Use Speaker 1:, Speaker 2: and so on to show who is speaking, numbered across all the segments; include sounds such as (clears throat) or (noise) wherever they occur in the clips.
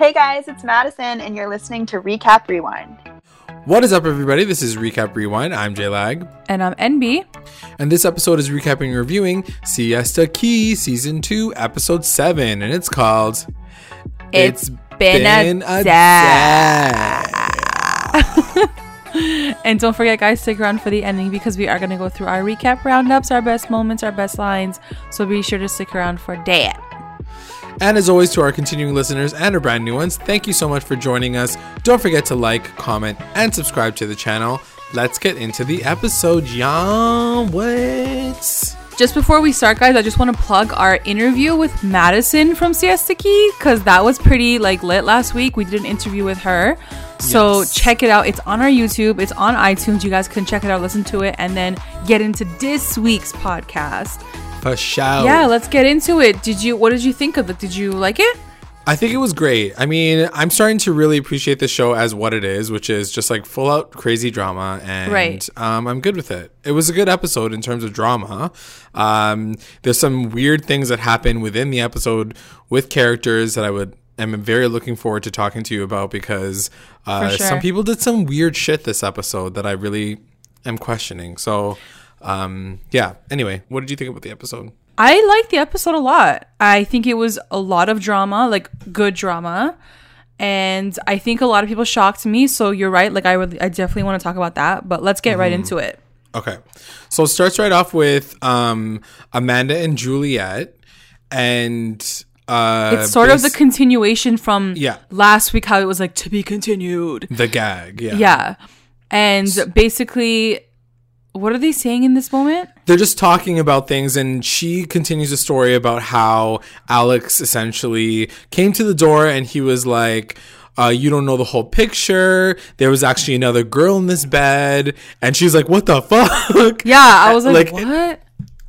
Speaker 1: Hey guys, it's Madison, and you're listening to Recap Rewind.
Speaker 2: What is up, everybody? This is Recap Rewind. I'm J Lag.
Speaker 3: And I'm NB.
Speaker 2: And this episode is recapping and reviewing Siesta Key Season 2, Episode 7. And it's called
Speaker 3: It's, it's been, a, day. (laughs) and don't forget, guys, stick around for the ending because we are going to go through our recap roundups, our best moments, our best lines. So be sure to stick around for that.
Speaker 2: And as always, to our continuing listeners and our brand new ones, thank you so much for joining us. Don't forget to like, comment, and subscribe to the channel. Let's get into the episode, y'all. What?
Speaker 3: Just before we start, guys, I just want to plug our interview with Madison from Siesta Key because that was pretty like lit last week. We did an interview with her. So
Speaker 2: Yes.
Speaker 3: check it out. It's on our YouTube. It's on iTunes. You guys can check it out, listen to it, and then get into this week's podcast.
Speaker 2: For sure.
Speaker 3: Yeah, let's get into it. Did you? What did you think of it? Did you like it?
Speaker 2: I think it was great. I mean, I'm starting to really appreciate the show as what it is, which is just like full out crazy drama, and
Speaker 3: Right.
Speaker 2: um, I'm good with it. It was a good episode in terms of drama. Um, there's some weird things that happen within the episode with characters that I would am very looking forward to talking to you about because uh,
Speaker 3: sure.
Speaker 2: some people did some weird shit this episode that I really am questioning. So, um, yeah. Anyway, what did you think about the episode?
Speaker 3: I liked the episode a lot. I think it was a lot of drama, like good drama. And I think a lot of people shocked me. So you're right. Like I would, I definitely want to talk about that. But let's get
Speaker 2: Mm-hmm.
Speaker 3: right into it.
Speaker 2: Okay. So it starts right off with um, Amanda and Juliet. And uh,
Speaker 3: It's sort of the continuation from
Speaker 2: Yeah.
Speaker 3: last week, how it was like to be continued.
Speaker 2: the gag. Yeah.
Speaker 3: Yeah. And basically, what are they saying in this moment?
Speaker 2: They're just talking about things. And she continues a story about how Alex essentially came to the door and he was like, uh, you don't know the whole picture. There was actually another girl in this bed. And she's like, what the fuck? (laughs)
Speaker 3: Yeah. I was like,
Speaker 2: Like,
Speaker 3: what?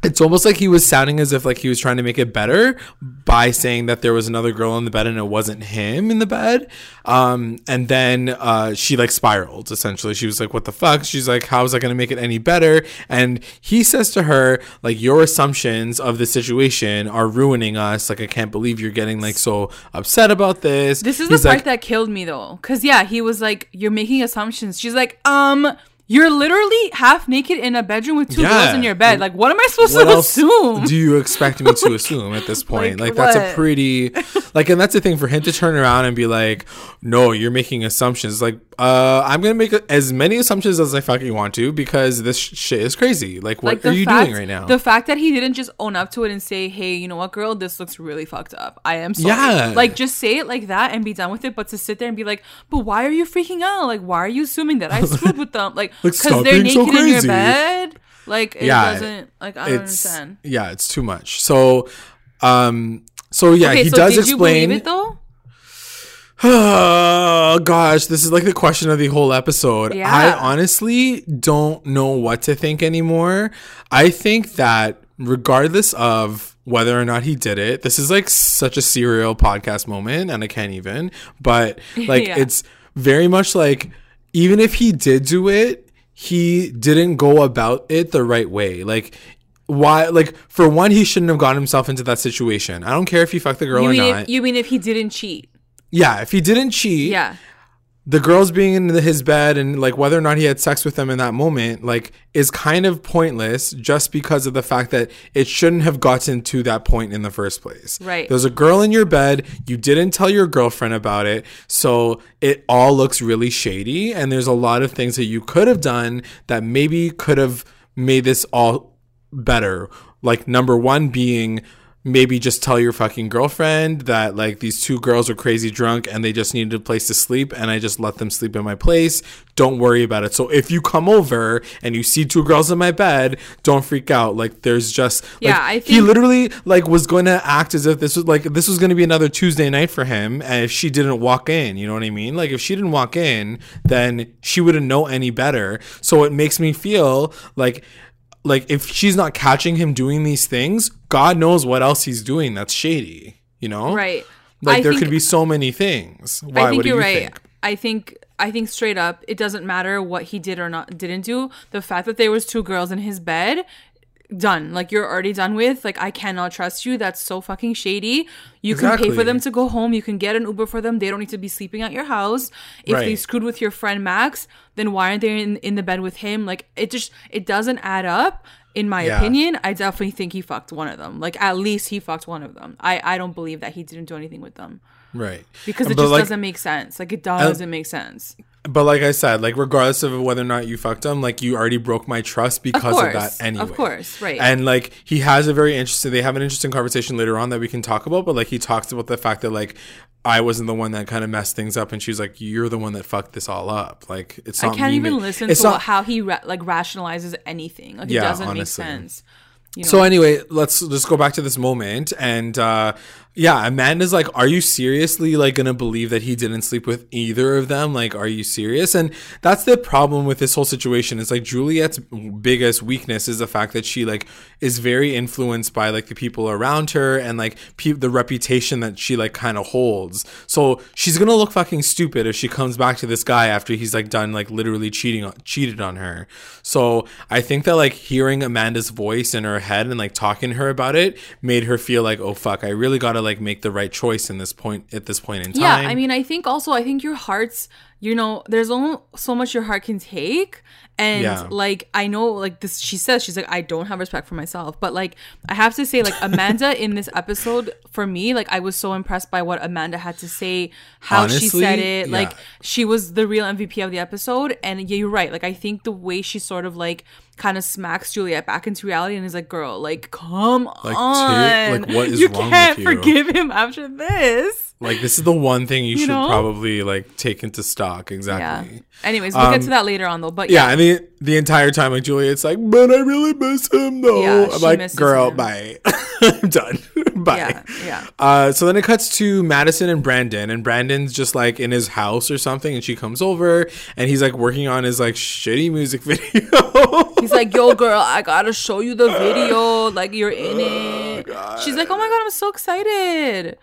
Speaker 2: It's almost like he was sounding as if like he was trying to make it better by saying that there was another girl in the bed and it wasn't him in the bed. Um and then uh she like spiraled essentially. She was like what the fuck? She's like how is that going to make it any better? And he says to her like your assumptions of the situation are ruining us. Like i can't believe you're getting like so upset about this.
Speaker 3: This is the
Speaker 2: He's
Speaker 3: part
Speaker 2: like,
Speaker 3: that killed me though. Cause yeah, he was like, You're making assumptions. She's like, um, you're literally half naked in a bedroom with two
Speaker 2: Yeah.
Speaker 3: girls in your bed. Like, what am I supposed
Speaker 2: what
Speaker 3: to
Speaker 2: else
Speaker 3: assume?
Speaker 2: do you expect me to (laughs) assume at this point?
Speaker 3: Like,
Speaker 2: like, that's a pretty (laughs) like and that's the thing for him to turn around and be like, "No, you're making assumptions." Like, uh I'm going to make as many assumptions as I fucking want to because this shit is crazy. Like, what
Speaker 3: like
Speaker 2: are you doing right now?
Speaker 3: The fact that he didn't just own up to it and say, "Hey, you know what, girl, this looks really fucked up. I am sorry."
Speaker 2: Yeah.
Speaker 3: Like just say it like that and be done with it. But to sit there and be like, "But why are you freaking out? Like, why are you assuming that I screwed (laughs) with them? Like,
Speaker 2: Like,
Speaker 3: because
Speaker 2: stop
Speaker 3: they're
Speaker 2: being so
Speaker 3: naked in your bed." Like it
Speaker 2: Yeah,
Speaker 3: doesn't. Like I don't understand.
Speaker 2: yeah, it's too much. So, um so yeah,
Speaker 3: Okay,
Speaker 2: he
Speaker 3: so
Speaker 2: does
Speaker 3: did you
Speaker 2: explain
Speaker 3: believe it though?
Speaker 2: Oh (sighs) gosh, this is like the question of the whole episode.
Speaker 3: Yeah.
Speaker 2: I honestly don't know what to think anymore. I think that regardless of whether or not he did it, this is like such a serial podcast moment, and I can't even. But like, (laughs)
Speaker 3: Yeah.
Speaker 2: it's very much like even if he did do it, he didn't go about it the right way. Like. Why? Like, for one, he shouldn't have gotten himself into that situation. I don't care if he fucked the girl
Speaker 3: You
Speaker 2: or not.
Speaker 3: if, you mean if he didn't cheat?
Speaker 2: yeah, if he didn't cheat,
Speaker 3: Yeah.
Speaker 2: The girls being in his bed and like whether or not he had sex with them in that moment like is kind of pointless just because of the fact that it shouldn't have gotten to that point in the first place.
Speaker 3: Right.
Speaker 2: There's a girl in your bed, you didn't tell your girlfriend about it, so it all looks really shady and there's a lot of things that you could have done that maybe could have made this all better. Like number 1 being maybe just tell your fucking girlfriend that like these two girls are crazy drunk and they just needed a place to sleep and I just let them sleep in my place. Don't worry about it. So if you come over and you see two girls in my bed, don't freak out. Like there's just like
Speaker 3: Yeah, I
Speaker 2: he literally like was going to act as if this was like this was going to be another Tuesday night for him and if she didn't walk in, you know what I mean? Like if she didn't walk in, then she wouldn't know any better. So it makes me feel like like if she's not catching him doing these things, God knows what else he's doing that's shady, you know?
Speaker 3: Right.
Speaker 2: Like
Speaker 3: I
Speaker 2: there
Speaker 3: think-
Speaker 2: could be so many things. Why?
Speaker 3: I think you're
Speaker 2: you
Speaker 3: right.
Speaker 2: think?
Speaker 3: I think I think straight up, it doesn't matter what he did or not didn't do. The fact that there was two girls in his bed done. Like you're already done with. Like I cannot trust you. That's so fucking shady. You can pay for them to go home. You can get an Uber for them. They don't need to be sleeping at your house. If they screwed with your friend Max, then why aren't they in, in the bed with him? Like it just it doesn't add up. In my
Speaker 2: Yeah.
Speaker 3: opinion, I definitely think he fucked one of them. Like at least he fucked one of them. I I don't believe that he didn't do anything with them
Speaker 2: Right.
Speaker 3: because um, it
Speaker 2: But,
Speaker 3: just
Speaker 2: like,
Speaker 3: doesn't make sense. Like it doesn't make sense.
Speaker 2: But like I said, like regardless of whether or not you fucked him, like you already broke my trust because of,
Speaker 3: course,
Speaker 2: that anyway.
Speaker 3: of course, right.
Speaker 2: And like he has a very interesting they have an interesting conversation later on that we can talk about, but like he talks about the fact that like I wasn't the one that kind of messed things up and she's like, You're the one that fucked this all up. Like it's
Speaker 3: I can't even
Speaker 2: ma-
Speaker 3: listen
Speaker 2: it's
Speaker 3: to
Speaker 2: not-
Speaker 3: how he ra- like rationalizes anything. Like it doesn't
Speaker 2: honestly.
Speaker 3: make sense. You know?
Speaker 2: So anyway, let's just go back to this moment and uh yeah, Amanda's like, Are you seriously like gonna believe that he didn't sleep with either of them? Like, are you serious? And that's the problem with this whole situation. Is like Juliet's biggest weakness is the fact that she like is very influenced by like the people around her and like pe- the reputation that she like kind of holds. So she's gonna look fucking stupid if she comes back to this guy after he's like done like literally cheating on cheated on her. So I think that like hearing Amanda's voice in her head and like talking to her about it made her feel like, oh fuck, I really gotta like make the right choice in this point at this point in time. yeah.
Speaker 3: I mean, I think also, I think your heart's, you know, there's only so much your heart can take. And
Speaker 2: Yeah.
Speaker 3: like, I know, like this, she says, she's like, I don't have respect for myself. But like, I have to say, like, Amanda (laughs) in this episode, for me, like, I was so impressed by what Amanda had to say, how she said it.
Speaker 2: yeah.
Speaker 3: Like, she was the real MVP of the episode. And yeah, you're right. Like, I think the way she sort of like, kind of smacks Juliet back into reality and is like, girl, like, come
Speaker 2: Like,
Speaker 3: on.
Speaker 2: ta- like, what is
Speaker 3: you
Speaker 2: wrong with
Speaker 3: can't
Speaker 2: you?
Speaker 3: forgive him after this.
Speaker 2: like this is the one thing you, should
Speaker 3: know?
Speaker 2: probably like take into stock.
Speaker 3: Yeah. Anyways, we'll get to that later on though. But
Speaker 2: Um, Yeah,
Speaker 3: yeah,
Speaker 2: and the the entire time, like Juliet's like, but I really miss him though.
Speaker 3: Yeah,
Speaker 2: I'm like, girl,
Speaker 3: him.
Speaker 2: bye. (laughs) I'm done. (laughs) bye.
Speaker 3: yeah, yeah.
Speaker 2: Uh, so then it cuts to Madison and Brandon, and Brandon's just like in his house or something, and she comes over, and he's like working on his like shitty music (laughs) video.
Speaker 3: He's like, "Yo, girl, I gotta show you the video. Like, you're in it." She's like, "Oh my god, I'm so excited."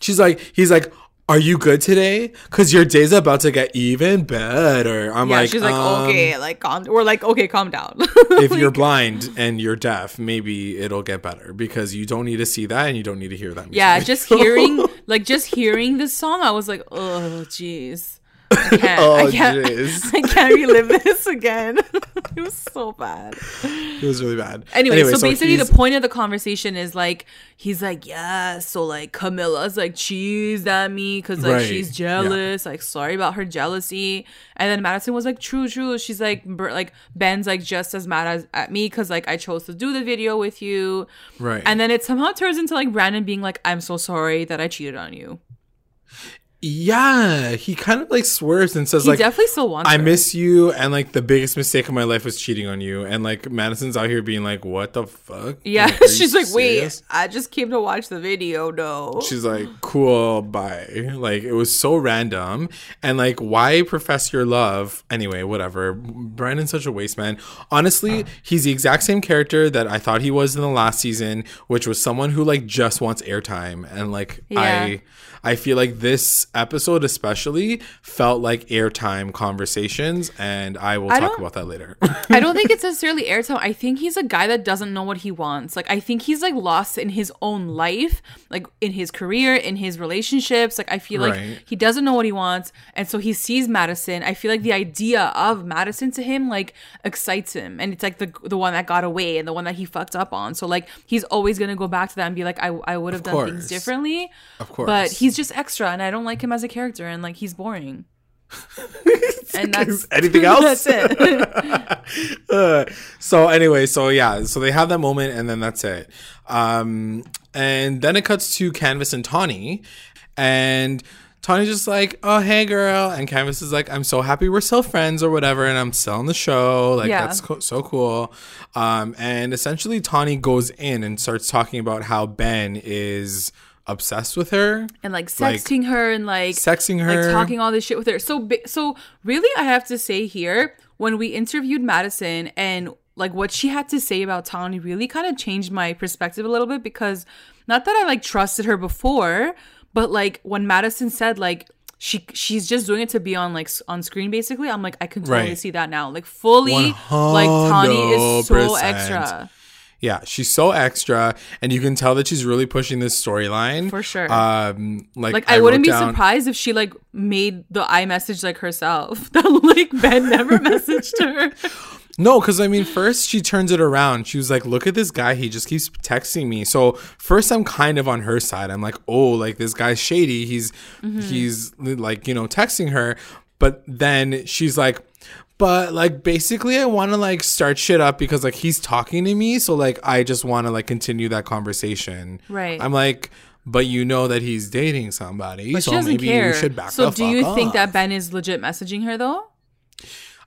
Speaker 2: She's like, he's like, are you good today? Cause your day's about to get even better. I'm
Speaker 3: Yeah,
Speaker 2: like,
Speaker 3: she's like,
Speaker 2: um,
Speaker 3: "Okay, like calm." We're like, "Okay, calm down." (laughs)
Speaker 2: if you're blind and you're deaf, maybe it'll get better because you don't need to see that and you don't need to hear that. music
Speaker 3: yeah, just (laughs) hearing, like, just hearing this song, I was like, "Oh, jeez." I can't.
Speaker 2: Oh,
Speaker 3: I can't. (laughs) I can't relive this again. (laughs) it was so bad.
Speaker 2: it was really bad.
Speaker 3: Anyway, so, basically the point of the conversation is like he's like, yeah, so like Camilla's like cheesed at me because like
Speaker 2: Right,
Speaker 3: she's
Speaker 2: yeah.
Speaker 3: jealous, like sorry about her jealousy. And then Madison was like, true, true. She's like, like Ben's like just as mad as at me because like I chose to do the video with you.
Speaker 2: Right.
Speaker 3: And then it somehow turns into like Brandon being like, I'm so sorry that I cheated on you.
Speaker 2: Yeah, he kind of like swears and says
Speaker 3: He
Speaker 2: like,
Speaker 3: definitely still wants.
Speaker 2: I
Speaker 3: her.
Speaker 2: miss you, and like the biggest mistake of my life was cheating on you. And like Madison's out here being like, "What the fuck?"
Speaker 3: Yeah,
Speaker 2: Like, (laughs)
Speaker 3: she's like,
Speaker 2: serious?
Speaker 3: wait, I just came to watch the video. No.
Speaker 2: She's like, cool, bye. Like, it was so random. And, like, why profess your love? Anyway, whatever. Brandon's such a waste man. Honestly, he's the exact same character that I thought he was in the last season, which was someone who, like, just wants airtime. And, like,
Speaker 3: Yeah.
Speaker 2: I. I feel like this episode especially felt like airtime conversations, and I will
Speaker 3: I
Speaker 2: talk about that later. (laughs)
Speaker 3: I don't think (laughs) it's necessarily airtime. I think he's a guy that doesn't know what he wants. Like I think he's like lost in his own life, like in his career, in his relationships. Like I feel like
Speaker 2: Right.
Speaker 3: he doesn't know what he wants, and so he sees Madison. I feel like the idea of Madison to him like excites him, and it's like the the one that got away and the one that he fucked up on. So like he's always gonna go back to that and be like, I I would have done
Speaker 2: course.
Speaker 3: things differently.
Speaker 2: Of course.
Speaker 3: but he's just extra, and I don't like him as a character, and like he's boring. (laughs) and that's (laughs)
Speaker 2: Anything (laughs) else?
Speaker 3: that's it.
Speaker 2: Uh, so anyway, so yeah, so they have that moment and then that's it. Um, and then it cuts to Canvas and Tawny, and Tawny's just like, "Oh hey girl," and Canvas is like, "I'm so happy we're still friends or whatever, and I'm still on the show. Like
Speaker 3: Yeah.
Speaker 2: that's co- so cool." Um, and essentially, Tawny goes in and starts talking about how Ben is obsessed with her.
Speaker 3: and like
Speaker 2: Like,
Speaker 3: sexting her and like
Speaker 2: sexting her.
Speaker 3: like talking all this shit with her. So so really I have to say here when we interviewed Madison and like what she had to say about Tawny really kind of changed my perspective a little bit because not that I like trusted her before, but like when Madison said like she she's just doing it to be on like on screen basically, I'm like I can totally
Speaker 2: Right.
Speaker 3: see that now. Like fully like Tawny is so extra.
Speaker 2: Yeah, she's so extra, and you can tell that she's really pushing this storyline
Speaker 3: For sure.
Speaker 2: Um, like,
Speaker 3: Like I, wouldn't be
Speaker 2: down-
Speaker 3: surprised if she like made the iMessage like herself. (laughs) That like Ben never (laughs) messaged her.
Speaker 2: No, because I mean, first she turns it around. She was like, "Look at this guy. He just keeps texting me." So first, I'm kind of on her side. I'm like, "Oh, like this guy's shady. He's
Speaker 3: Mm-hmm.
Speaker 2: he's like you know texting her." But then she's like, "But like basically, I want to like start shit up because like he's talking to me. So like I just want to like continue that conversation."
Speaker 3: Right.
Speaker 2: I'm like. But you know that he's dating somebody,
Speaker 3: But
Speaker 2: so
Speaker 3: she doesn't
Speaker 2: maybe
Speaker 3: care.
Speaker 2: you should back
Speaker 3: up.
Speaker 2: so
Speaker 3: do you think that Ben is legit messaging her though?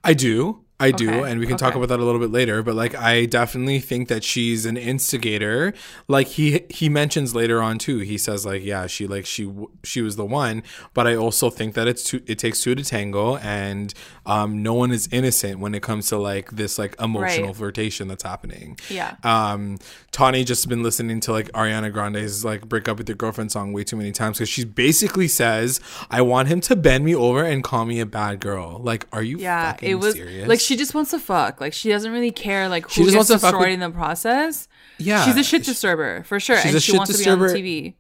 Speaker 2: I do. I do,
Speaker 3: Okay,
Speaker 2: and we can talk about that a little bit later. But like, I definitely think that she's an instigator. Like he he mentions later on too. He says like, yeah, she like she she was the one. But I also think that it's two. It takes two to tango, and um, no one is innocent when it comes to like this like emotional
Speaker 3: Right.
Speaker 2: flirtation that's happening.
Speaker 3: Yeah.
Speaker 2: Um, Tawny just been listening to like Ariana Grande's like "Break Up with Your Girlfriend" song way too many times because she basically says, "I want him to bend me over and call me a bad girl." Like, are you
Speaker 3: Yeah,
Speaker 2: fucking
Speaker 3: it was
Speaker 2: serious?
Speaker 3: like she just wants to fuck. Like she doesn't really care like
Speaker 2: She
Speaker 3: who
Speaker 2: just
Speaker 3: gets
Speaker 2: wants to fuck with-
Speaker 3: in the process.
Speaker 2: Yeah,
Speaker 3: she's a shit disturber for sure,
Speaker 2: she's
Speaker 3: and
Speaker 2: a
Speaker 3: she
Speaker 2: shit
Speaker 3: wants to be on
Speaker 2: disturber.
Speaker 3: TV.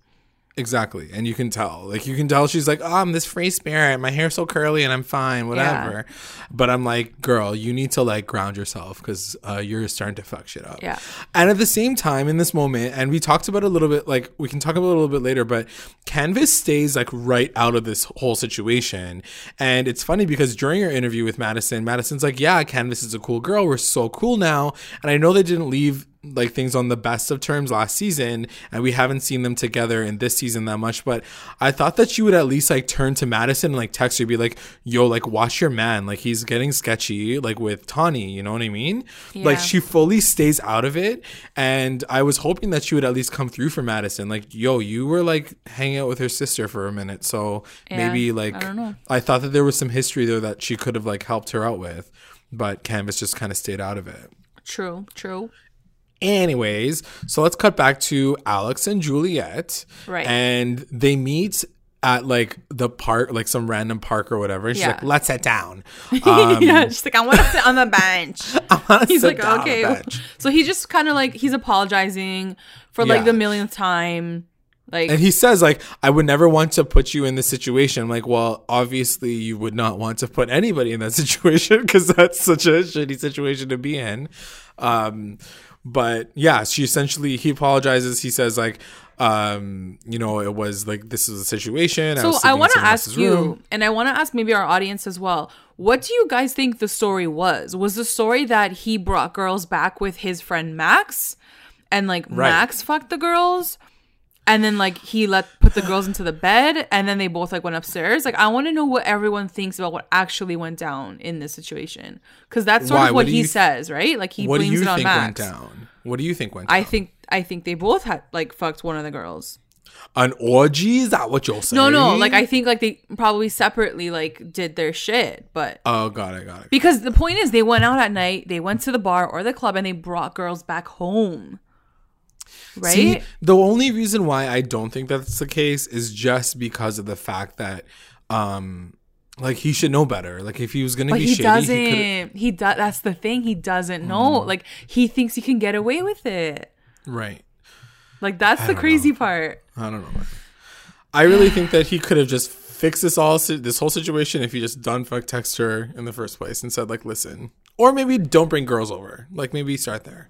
Speaker 2: Exactly. And you can tell. Like you can tell she's like, oh, I'm this free spirit. My hair's so curly and I'm fine, whatever. But I'm like, girl, you need to like ground yourself because uh, you're starting to fuck shit up.
Speaker 3: Yeah.
Speaker 2: And at the same time, in this moment, and we talked about a little bit, like we can talk about it a little bit later, but Canvas stays like right out of this whole situation. And it's funny because during her interview with Madison, Madison's like, yeah, Canvas is a cool girl. We're so cool now. And I know they didn't leave like things on the best of terms last season and we haven't seen them together in this season that much but i thought that she would at least like turn to madison and like text her be like yo like watch your man like he's getting sketchy like with tawny you know what i mean like she fully stays out of it and i was hoping that she would at least come through for madison like yo you were like hanging out with her sister for a minute so
Speaker 3: Yeah,
Speaker 2: maybe like
Speaker 3: I don't know.
Speaker 2: I thought that there was some history there that she could have like helped her out with but canvas just kind of stayed out of it
Speaker 3: True, true.
Speaker 2: Anyways, so let's cut back to Alex and Juliet.
Speaker 3: Right.
Speaker 2: And they meet at like the park, like some random park or whatever. And she's
Speaker 3: Yeah.
Speaker 2: like, let's sit down. (laughs) Um,
Speaker 3: yeah, she's like, I want to sit on the bench. (laughs)
Speaker 2: I
Speaker 3: He's
Speaker 2: sit
Speaker 3: like,
Speaker 2: down
Speaker 3: okay.
Speaker 2: the bench." (laughs)
Speaker 3: So he just kind of like he's apologizing for like
Speaker 2: Yeah.
Speaker 3: the millionth time. Like,
Speaker 2: And he says, like, I would never want to put you in this situation. I'm like, well, obviously you would not want to put anybody in that situation because that's such a shitty situation to be in. Um, but yeah, she essentially he apologizes. He says, like, um, you know, it was like this is a situation.
Speaker 3: so
Speaker 2: was
Speaker 3: I want to ask you,
Speaker 2: room.
Speaker 3: and I want to ask maybe our audience as well. What do you guys think the story was? Was the story that he brought girls back with his friend Max, and like
Speaker 2: Right.
Speaker 3: Max fucked the girls, and then like he let put the girls into the bed, and then they both like went upstairs? Like I want to know what everyone thinks about what actually went down in this situation, because that's sort
Speaker 2: Why?
Speaker 3: of
Speaker 2: What
Speaker 3: what he
Speaker 2: you-
Speaker 3: says, right? Like he
Speaker 2: what do
Speaker 3: blames
Speaker 2: you
Speaker 3: it on
Speaker 2: think
Speaker 3: Max.
Speaker 2: went down? What do you think went down?
Speaker 3: I think I think they both had like fucked one of the girls.
Speaker 2: an orgy. Is that what you're saying?
Speaker 3: No, no, like I think like they probably separately like did their shit, but
Speaker 2: Oh, god i got it.
Speaker 3: because the point is they went out at night, they went to the bar or the club and they brought girls back home. Right?
Speaker 2: See, the only reason why I don't think that's the case is just because of the fact that, um, like he should know better. Like if he was gonna
Speaker 3: but
Speaker 2: be
Speaker 3: he
Speaker 2: shady,
Speaker 3: doesn't.
Speaker 2: he
Speaker 3: He, does that's the thing, he doesn't know.
Speaker 2: Mm.
Speaker 3: Like he thinks he can get away with it.
Speaker 2: Right.
Speaker 3: Like that's the
Speaker 2: don't
Speaker 3: crazy part.
Speaker 2: I don't know. man. I really think that he could have just fixed this all this whole situation if he just done fuck text her in the first place and said like, listen, or maybe don't bring girls over. Like maybe start there.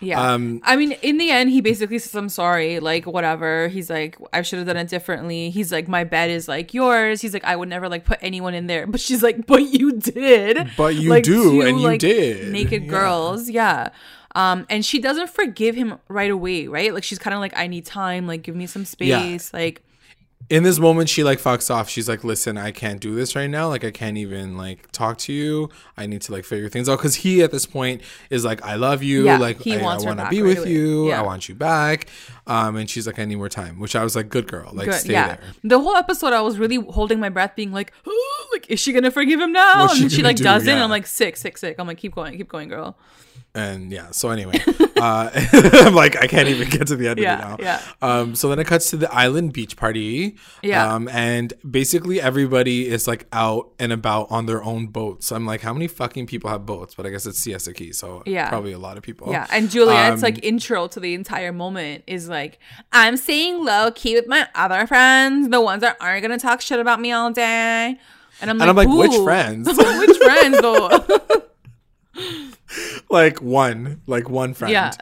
Speaker 3: Yeah.
Speaker 2: Um,
Speaker 3: I mean, in the end, he basically says, I'm sorry, like, whatever. He's like, I should have done it differently. He's like, my bed is like yours. He's like, I would never like put anyone in there. But she's like, but you did.
Speaker 2: But you
Speaker 3: Like,
Speaker 2: do,
Speaker 3: two,
Speaker 2: and you
Speaker 3: like,
Speaker 2: did.
Speaker 3: Naked
Speaker 2: Yeah.
Speaker 3: girls. Yeah. Um, and she doesn't forgive him right away, right? Like, she's kind of like, I need time. Like, give me some space. Like,
Speaker 2: in this moment she like fucks off she's like listen i can't do this right now like i can't even like talk to you i need to like figure things out because he at this point is like i love you
Speaker 3: Yeah,
Speaker 2: like i,
Speaker 3: wants
Speaker 2: want to be
Speaker 3: right
Speaker 2: with
Speaker 3: away.
Speaker 2: you
Speaker 3: Yeah.
Speaker 2: i want you back um and she's like i need more time which i was like good girl like
Speaker 3: good.
Speaker 2: stay
Speaker 3: yeah.
Speaker 2: there
Speaker 3: The whole episode, I was really holding my breath, being like, like, is she gonna forgive him now?
Speaker 2: What's
Speaker 3: and
Speaker 2: she
Speaker 3: she like
Speaker 2: do?
Speaker 3: doesn't.
Speaker 2: Yeah.
Speaker 3: I'm like, sick, sick, sick. I'm like, keep going, keep going, girl.
Speaker 2: And yeah so anyway uh, (laughs) I'm like, I can't even get to the end
Speaker 3: Yeah,
Speaker 2: of it now.
Speaker 3: yeah.
Speaker 2: Um, so then it cuts to the island beach party.
Speaker 3: Yeah.
Speaker 2: Um, and basically everybody is like out and about on their own boats. I'm like, how many fucking people have boats? But I guess it's Siesta Key, so
Speaker 3: Yeah.
Speaker 2: probably a lot of people.
Speaker 3: Yeah, and Juliet's
Speaker 2: Um,
Speaker 3: like intro to the entire moment is like, I'm staying low key with my other friends, the ones that aren't gonna talk shit about me all day. And I'm like,
Speaker 2: I'm like, which friends? (laughs)
Speaker 3: which friends though? (laughs) (laughs)
Speaker 2: like one, like one friend.
Speaker 3: Yeah.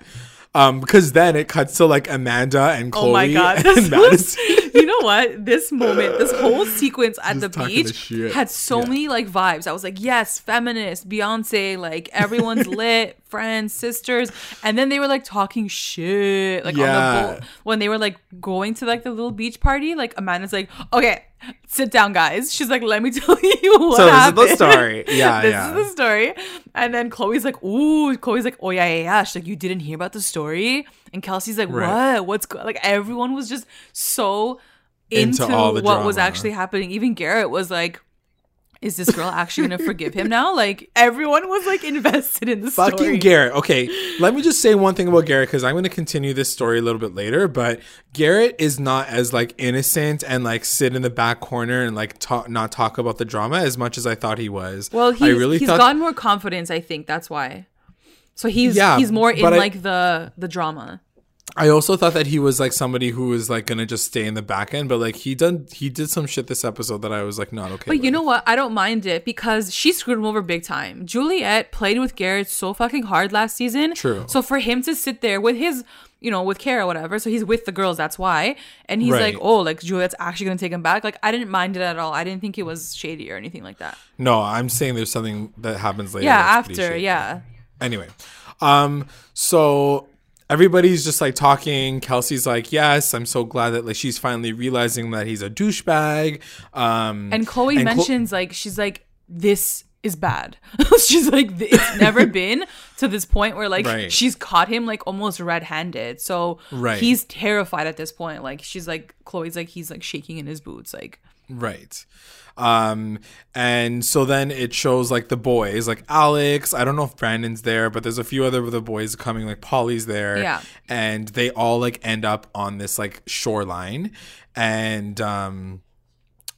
Speaker 2: Um, because then it cuts to like Amanda and Chloe
Speaker 3: oh my god, (laughs)
Speaker 2: and Madison.
Speaker 3: you know what? This moment, this whole sequence at the
Speaker 2: Just the
Speaker 3: beach had so
Speaker 2: Yeah.
Speaker 3: many like vibes. I was like, yes, feminist, Beyonce, like everyone's (laughs) lit, friends, sisters, and then they were like talking shit like on the boat when they were like going to like the little beach party. Like Amanda's like, okay, sit down, guys. She's like, let me (laughs) tell you what
Speaker 2: So this is the story. (laughs) Yeah,
Speaker 3: this
Speaker 2: yeah.
Speaker 3: is the story. And then Chloe's like, ooh, Chloe's like, oh yeah, yeah, yeah. She's like, you didn't hear about the story? And Kelsey's like,
Speaker 2: Right.
Speaker 3: what? What's go-? like? Everyone was just so
Speaker 2: Into
Speaker 3: into, what was actually happening. Even Garrett was like, is this girl actually gonna forgive him now? Like everyone was like invested in the story.
Speaker 2: Fucking
Speaker 3: story.
Speaker 2: Garrett. Okay, let me just say one thing about Garrett because I'm going to continue this story a little bit later. But Garrett is not as like innocent and like sit in the back corner and like talk, not talk about the drama as much as I thought he was.
Speaker 3: well,
Speaker 2: I
Speaker 3: he's,
Speaker 2: really
Speaker 3: he's
Speaker 2: thought
Speaker 3: gotten more confidence. I think that's why. So he's
Speaker 2: Yeah,
Speaker 3: he's more in
Speaker 2: I-
Speaker 3: like the the drama.
Speaker 2: I also thought that he was like somebody who was like gonna just stay in the back end, but like he done he did some shit this episode that I was like not okay.
Speaker 3: But you know what? I don't mind it because she screwed him over big time. Juliet played with Garrett so fucking hard last season.
Speaker 2: True.
Speaker 3: So for him to sit there with his, you know, with Kara, whatever, so he's with the girls, that's why. And he's
Speaker 2: Right.
Speaker 3: like, oh, like Juliet's actually gonna take him back. Like I didn't mind it at all. I didn't think it was shady or anything like that.
Speaker 2: no, I'm saying there's something that happens later.
Speaker 3: yeah, after, yeah.
Speaker 2: Anyway, um, so everybody's just like talking. Kelsey's like, "Yes, I'm so glad that like she's finally realizing that he's a douchebag." Um,
Speaker 3: And Chloe
Speaker 2: Chlo-
Speaker 3: mentions like she's like, this is bad. (laughs) she's like, it's never (laughs) been to this point where like
Speaker 2: Right.
Speaker 3: she's caught him like almost red-handed. So
Speaker 2: Right.
Speaker 3: he's terrified at this point. Like she's like, Chloe's like, he's like shaking in his boots. Like,
Speaker 2: Right. Um, and so then it shows like the boys, like Alex. I don't know if Brandon's there, but there's a few other of the boys coming, like Polly's there.
Speaker 3: Yeah.
Speaker 2: And they all like end up on this like shoreline. And um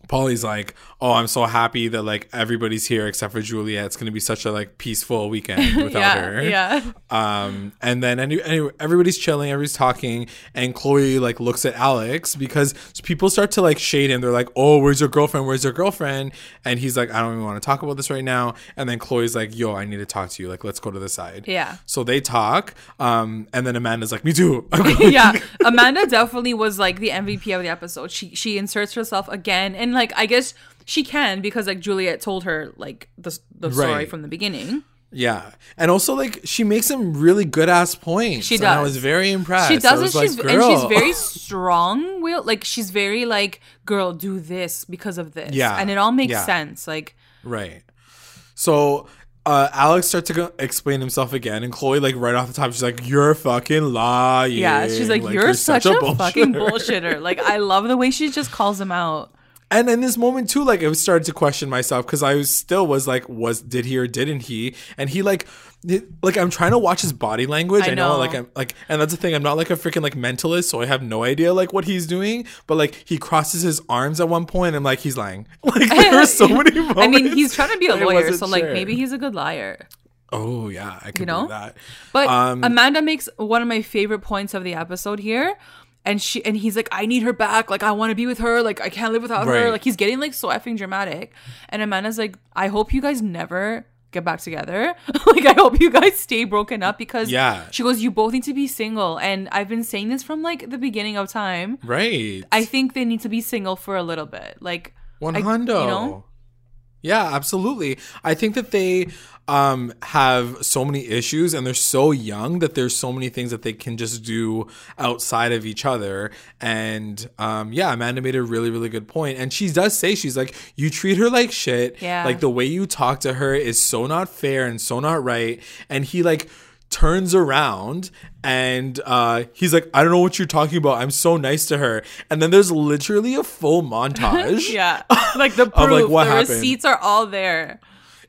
Speaker 2: Polly's like, Oh, I'm so happy that like everybody's here except for Juliet. It's gonna be such a like peaceful weekend (laughs) without
Speaker 3: yeah,
Speaker 2: her.
Speaker 3: yeah.
Speaker 2: Um, and then any, any, everybody's chilling, everybody's talking, and Chloe like looks at Alex because people start to like shade him. They're like, "Oh, where's your girlfriend? Where's your girlfriend?" And he's like, "I don't even want to talk about this right now." And then Chloe's like, "Yo, I need to talk to you. Like, let's go to the side."
Speaker 3: Yeah.
Speaker 2: So they talk. Um, and then Amanda's like, "Me too." (laughs) (laughs)
Speaker 3: Yeah, Amanda definitely was like the MVP of the episode. She she inserts herself again, and like I guess she can because like Juliet told her like the the story
Speaker 2: Right.
Speaker 3: from the beginning.
Speaker 2: yeah. And also like she makes some really good ass points.
Speaker 3: She does.
Speaker 2: and I was very impressed.
Speaker 3: She does
Speaker 2: was like,
Speaker 3: She's and she's very (laughs) strong. Will like she's very like girl do this because of this.
Speaker 2: Yeah,
Speaker 3: and it all makes
Speaker 2: yeah.
Speaker 3: sense. Like
Speaker 2: Right. So uh, Alex starts to go- explain himself again, and Chloe, like right off the top, she's like, "You're fucking lying."
Speaker 3: yeah, she's like, you're, such, a, fucking
Speaker 2: bullshitter."
Speaker 3: bullshitter. Like I love the way she just calls him out.
Speaker 2: And in this moment too, like I started to question myself because I was still was like, was did he or didn't he? And he like, like I'm trying to watch his body language.
Speaker 3: I
Speaker 2: I, know.
Speaker 3: know.
Speaker 2: like I'm like, and that's the thing. I'm not like a freaking like mentalist, so I have no idea like what he's doing. But like he crosses his arms at one point, and I'm like he's lying. (laughs) Like there were so (laughs) many moments.
Speaker 3: I mean, he's trying to be a lawyer, so like
Speaker 2: sure.
Speaker 3: maybe he's a good liar.
Speaker 2: Oh yeah, I can
Speaker 3: You know?
Speaker 2: that.
Speaker 3: But
Speaker 2: Um,
Speaker 3: Amanda makes one of my favorite points of the episode here. And she and he's like, I need her back. Like, I want to be with her. Like, I can't live without her. Like, he's getting like so effing dramatic. And Amanda's like, I hope you guys never get back together. (laughs) like, I hope you guys stay broken up because
Speaker 2: Yeah.
Speaker 3: she goes, You both need to be single. And I've been saying this from like the beginning of time.
Speaker 2: Right.
Speaker 3: I think they need to be single for a little bit. Like
Speaker 2: One hundo.
Speaker 3: you know?
Speaker 2: Yeah, absolutely. I think that they um have so many issues and they're so young that there's so many things that they can just do outside of each other. And um yeah, Amanda made a really, really good point. And she does say she's like, you treat her like shit.
Speaker 3: Yeah.
Speaker 2: Like the way you talk to her is so not fair and so not right. And he like turns around and uh he's like i don't know what you're talking about i'm so nice to her and then there's literally a full montage (laughs)
Speaker 3: Yeah. Like the (laughs) proof,
Speaker 2: like, what
Speaker 3: the
Speaker 2: happened.
Speaker 3: receipts are all there.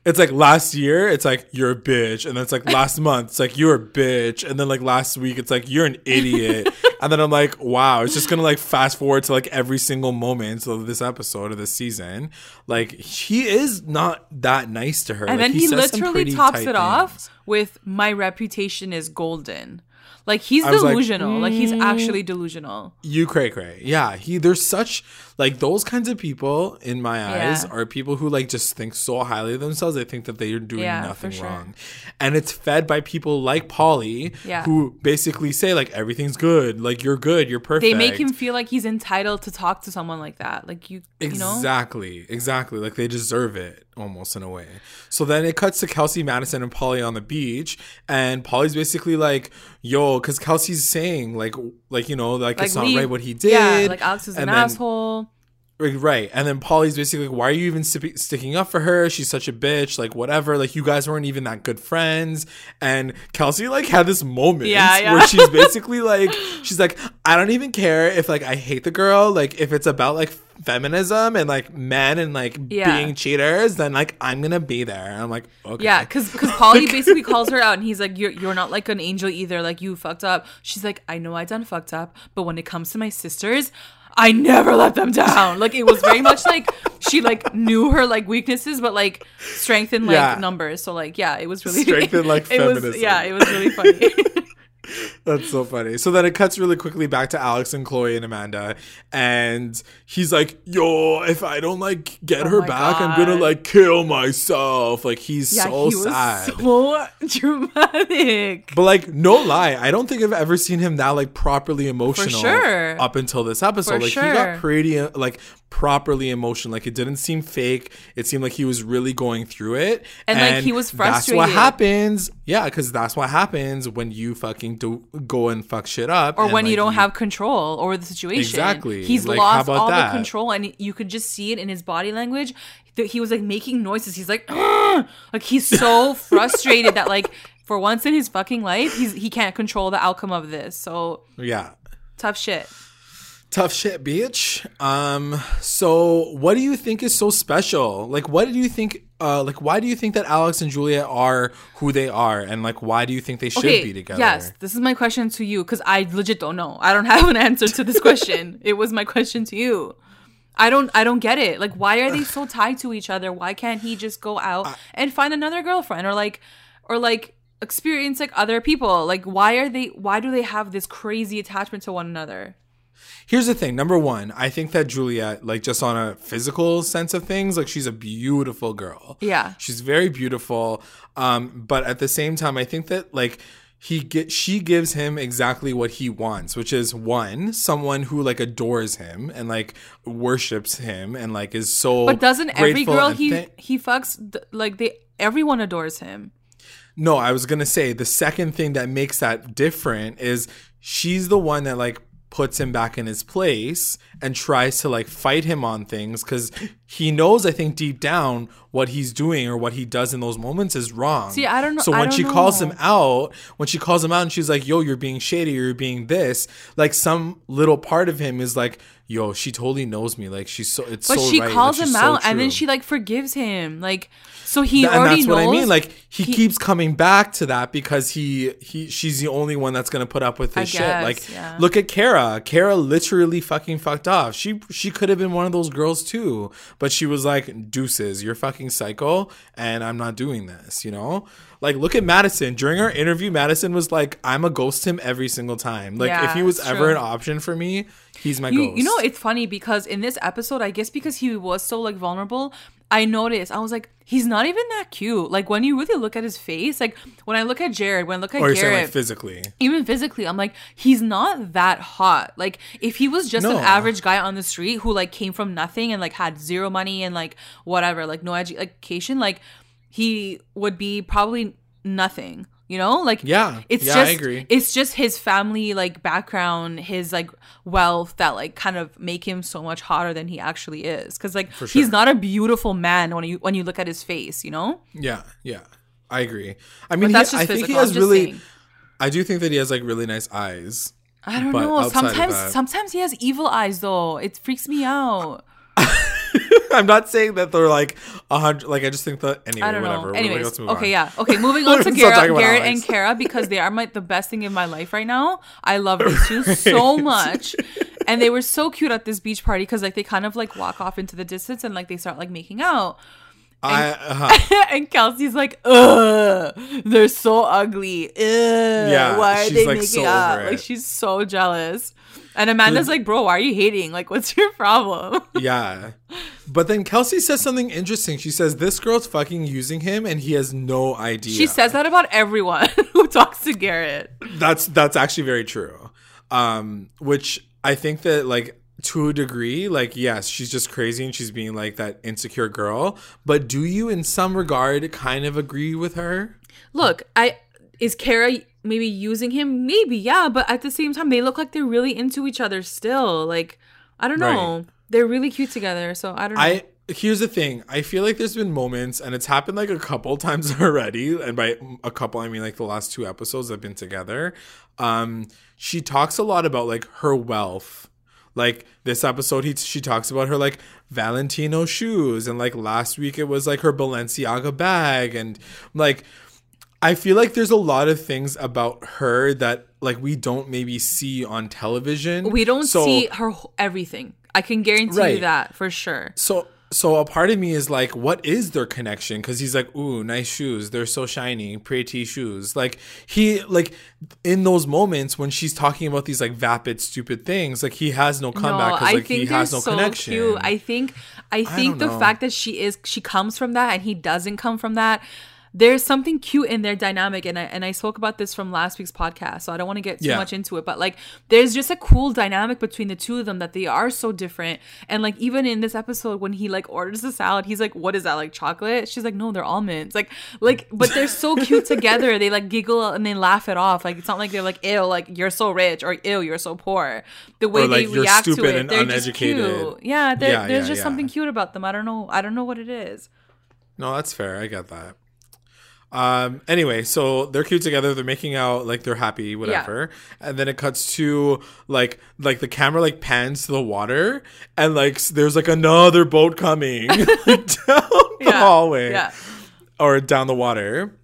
Speaker 2: it's like last year, it's like you're a bitch, and then it's like last month, it's like you're a bitch, and then like last week, it's like you're an idiot, (laughs) and then I'm like, wow, it's just gonna like fast forward to like every single moment of this episode of this season. Like he is not that nice to her,
Speaker 3: And
Speaker 2: Like,
Speaker 3: then he,
Speaker 2: some
Speaker 3: literally tops it off with my reputation is golden. Like he's
Speaker 2: I was like,
Speaker 3: delusional. Like, he's
Speaker 2: mm.
Speaker 3: actually delusional.
Speaker 2: You cray cray. Yeah, he there's such like those kinds of people in my eyes
Speaker 3: Yeah.
Speaker 2: are people who like just think so highly of themselves. They think that they are doing
Speaker 3: Yeah,
Speaker 2: nothing
Speaker 3: sure.
Speaker 2: wrong. And it's fed by people like Polly
Speaker 3: Yeah.
Speaker 2: who basically say like everything's good, like you're good, you're perfect.
Speaker 3: They make him feel like he's entitled to talk to someone like that. Like you, you know.
Speaker 2: Exactly, exactly. Like they deserve it almost in a way. So then it cuts to Kelsey Madison and Polly on the beach, and Polly's basically like, "Yo," because Kelsey's saying like, like you know, like, it's not
Speaker 3: leave-
Speaker 2: right what he did.
Speaker 3: Yeah, like Alex is
Speaker 2: And
Speaker 3: an
Speaker 2: then-
Speaker 3: asshole.
Speaker 2: Right. And then Polly's basically like, why are you even sti- sticking up for her? She's such a bitch. Like, whatever. Like, you guys weren't even that good friends. And Kelsey, like, had this moment
Speaker 3: Yeah, yeah.
Speaker 2: where she's basically like, she's like, I don't even care if, like, I hate the girl. Like, if it's about, like, feminism and, like, men and, like,
Speaker 3: Yeah.
Speaker 2: being cheaters, then, like, I'm going to be there. And I'm like, okay.
Speaker 3: Yeah, because because Polly (laughs) basically calls her out, and he's like, "You're you're not like an angel either. Like you fucked up." She's like, "I know I done fucked up, but when it comes to my sisters." I never let them down. Like it was very much like she like knew her like weaknesses, but like strength in like
Speaker 2: Yeah.
Speaker 3: numbers. So like yeah, it was really
Speaker 2: Strength in, like, (laughs)
Speaker 3: it was
Speaker 2: feminism.
Speaker 3: yeah, it was really funny. (laughs)
Speaker 2: That's so funny. So then it cuts really quickly back to Alex and Chloe and Amanda, and he's like, "Yo, if I don't like get
Speaker 3: Oh
Speaker 2: her back, I'm gonna like kill myself." Like he's
Speaker 3: yeah,
Speaker 2: so
Speaker 3: he was
Speaker 2: sad. (laughs)
Speaker 3: so dramatic.
Speaker 2: but like, no lie, I don't think I've ever seen him that like properly emotional
Speaker 3: sure.
Speaker 2: up until this episode.
Speaker 3: For
Speaker 2: like he got pretty uh, like properly emotional. Like it didn't seem fake. It seemed like he was really going through it,
Speaker 3: And, like, he was
Speaker 2: That's what happens. Yeah, because that's what happens when you fucking do go and fuck shit up,
Speaker 3: or
Speaker 2: and,
Speaker 3: when you don't have control over the situation.
Speaker 2: Exactly.
Speaker 3: He's
Speaker 2: Like,
Speaker 3: lost all
Speaker 2: that?
Speaker 3: the control, and you could just see it in his body language. That he was like making noises. He's like, "Ugh!" (gasps) like he's so (laughs) frustrated that like for once in his fucking life, he's he can't control the outcome of this. So
Speaker 2: yeah.
Speaker 3: tough shit.
Speaker 2: Tough shit, bitch. Um, so what do you think is so special? Like, what do you think? Uh, like, why do you think that Alex and Julia are who they are, and like, why do you think they should be together?
Speaker 3: Yes, this is my question to you because I legit don't know. I don't (laughs) have an answer to this question. it was my question to you. I don't I don't get it. Like why are they so tied to each other? Why can't he just go out and find another girlfriend or like or like experience like other people? Like why are they why do they have this crazy attachment to one another?
Speaker 2: Here's the thing. Number one, I think that Juliet, like, just on a physical sense of things, like, she's a beautiful girl.
Speaker 3: Yeah.
Speaker 2: she's very beautiful. Um, but at the same time, I think that like he get she gives him exactly what he wants, which is one someone who like adores him and like worships him and like is so.
Speaker 3: But doesn't every girl he he fucks like they everyone adores him.
Speaker 2: No, I was gonna say the second thing that makes that different is she's the one that like puts him back in his place and tries to like fight him on things because he knows I think deep down what he's doing or what he does in those moments is wrong.
Speaker 3: See, I don't know-
Speaker 2: So when she calls
Speaker 3: know.
Speaker 2: him out, when she calls him out and she's like, "Yo, you're being shady, you're being this," like some little part of him is like, "Yo, she totally knows me. Like she's so it's.
Speaker 3: But
Speaker 2: so
Speaker 3: she
Speaker 2: right.
Speaker 3: calls
Speaker 2: like,
Speaker 3: him
Speaker 2: so
Speaker 3: out and then she like forgives him. Like so he
Speaker 2: Th- and
Speaker 3: already
Speaker 2: that's
Speaker 3: knows.
Speaker 2: what I mean. Like he,
Speaker 3: he-
Speaker 2: keeps coming back to that because he he she's the only one that's gonna put up with
Speaker 3: I
Speaker 2: his shit.
Speaker 3: guess,
Speaker 2: Like
Speaker 3: yeah.
Speaker 2: look at Kara. Kara literally fucking fucked off. She she could have been one of those girls too, but she was like, "Deuces, you're fucking psycho, and I'm not doing this." You know. Like look at Madison. During our interview, Madison was like, "I'm a ghost him every single time. Like if he was
Speaker 3: it's
Speaker 2: ever
Speaker 3: true.
Speaker 2: an option for me, he's my
Speaker 3: you,
Speaker 2: ghost."
Speaker 3: you know it's funny because in this episode i guess because he was so like vulnerable i noticed i was like he's not even that cute like when you really look at his face like when i look at jared when i look at
Speaker 2: or you're saying
Speaker 3: garrett
Speaker 2: like physically.
Speaker 3: even physically i'm like he's not that hot like if he was just
Speaker 2: No.
Speaker 3: an average guy on the street who like came from nothing and like had zero money and like whatever like no education like he would be probably nothing you know like
Speaker 2: Yeah.
Speaker 3: it's
Speaker 2: Yeah, I
Speaker 3: just
Speaker 2: agree.
Speaker 3: it's just his family like background his like wealth that like kind of make him so much hotter than he actually is because like
Speaker 2: sure.
Speaker 3: he's not a beautiful man when you when you look at his face you know
Speaker 2: Yeah, yeah. I agree. I mean, he,
Speaker 3: that's just
Speaker 2: I think he
Speaker 3: physical,
Speaker 2: has really.
Speaker 3: saying.
Speaker 2: I do think that he has like really nice eyes.
Speaker 3: I don't know. Sometimes
Speaker 2: that-
Speaker 3: sometimes he has evil eyes though. It freaks me out. (laughs)
Speaker 2: I'm not saying that they're like a hundred. Like I just think that anyway,
Speaker 3: I don't
Speaker 2: whatever.
Speaker 3: know. Anyways,
Speaker 2: move
Speaker 3: okay,
Speaker 2: on.
Speaker 3: yeah, okay. Moving (laughs) on to Garrett, Garrett and Kara because they are my the best thing in my life right now. I love these two (laughs) so much, and they were so cute at this beach party because like they kind of like walk off into the distance and like they start like making out.
Speaker 2: I uh, (laughs)
Speaker 3: and Kelsey's like, ugh, they're so ugly. Ugh,
Speaker 2: Yeah,
Speaker 3: why are they
Speaker 2: like,
Speaker 3: making
Speaker 2: so it.
Speaker 3: Like she's so jealous. And Amanda's like, bro, why are you hating? Like, what's your problem? (laughs)
Speaker 2: yeah. But then Kelsey says something interesting. She says this girl's fucking using him, and he has no idea.
Speaker 3: She says that about everyone (laughs) who talks to Garrett.
Speaker 2: that's that's actually very true. Um, which I think that like to a degree, like yes, she's just crazy and she's being like that insecure girl. But do you, in some regard, kind of agree with her?
Speaker 3: Look, I is Kara maybe using him? Maybe, yeah. But at the same time, they look like they're really into each other still. Like, I don't know.
Speaker 2: Right.
Speaker 3: They're really cute together. So I don't know.
Speaker 2: I here's the thing. I feel like there's been moments, and it's happened like a couple (laughs) times already. And by a couple, I mean like the last two episodes have been together. Um, she talks a lot about like her wealth. Like this episode, he she talks about her like Valentino shoes, and like last week it was like her Balenciaga bag, and like I feel like there's a lot of things about her that like we don't maybe see on television.
Speaker 3: we don't
Speaker 2: So-
Speaker 3: see her everything. I can guarantee you that for sure.
Speaker 2: So so a part of me is like, what is their connection? Because he's like, ooh, nice shoes. They're so shiny, pretty shoes. Like he like in those moments when she's talking about these like vapid, stupid things, like he has no comeback
Speaker 3: no,
Speaker 2: because
Speaker 3: I
Speaker 2: like
Speaker 3: think
Speaker 2: he
Speaker 3: they're
Speaker 2: has no
Speaker 3: so
Speaker 2: connection.
Speaker 3: cute. I think I think
Speaker 2: don't
Speaker 3: the
Speaker 2: know.
Speaker 3: fact that she is she comes from that and he doesn't come from that. There's something cute in their dynamic, and I and I spoke about this from last week's podcast, so I don't want to get too
Speaker 2: Yeah.
Speaker 3: much into it. But like, there's just a cool dynamic between the two of them that they are so different. And like, even in this episode, when he like orders the salad, he's like, "What is that? Like chocolate?" She's like, "No, they're almonds." Like, like, but they're so cute (laughs) together. They like giggle and they laugh it off. Like, it's not like they're like, ill like you're so rich," or ill you're so poor." The way
Speaker 2: Or, like,
Speaker 3: they
Speaker 2: "You're
Speaker 3: react to it,
Speaker 2: and
Speaker 3: they're just
Speaker 2: uneducated."
Speaker 3: cute. Yeah,
Speaker 2: Yeah,
Speaker 3: there's
Speaker 2: yeah,
Speaker 3: just something cute about them. I don't know. I don't know what it is.
Speaker 2: No, that's fair. I get that. Um. Anyway, so they're cute together. They're making out like they're happy, whatever. And then it cuts to like like the camera like pans to the water, and like there's like another boat coming (laughs) like, down the
Speaker 3: Yeah,
Speaker 2: hallway
Speaker 3: Yeah.
Speaker 2: or down the water.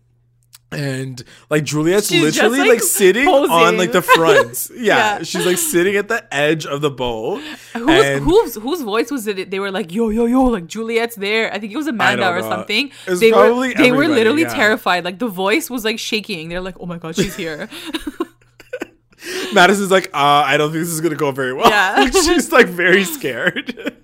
Speaker 2: And like Juliet's
Speaker 3: She's
Speaker 2: literally
Speaker 3: like,
Speaker 2: like, sitting
Speaker 3: posing.
Speaker 2: on like the front. (laughs) Yeah,
Speaker 3: Yeah.
Speaker 2: she's like sitting at the edge of the boat. Who's,
Speaker 3: whose voice was it? They were like, "Yo, yo, yo!" Like Juliet's there. I think it was Amanda or something. They were they were literally
Speaker 2: yeah.
Speaker 3: terrified. Like the voice was like shaking. They're like, "Oh my god, she's here." (laughs)
Speaker 2: Madison's like, uh, I don't think this is gonna go very well.
Speaker 3: Yeah. (laughs)
Speaker 2: She's like very scared.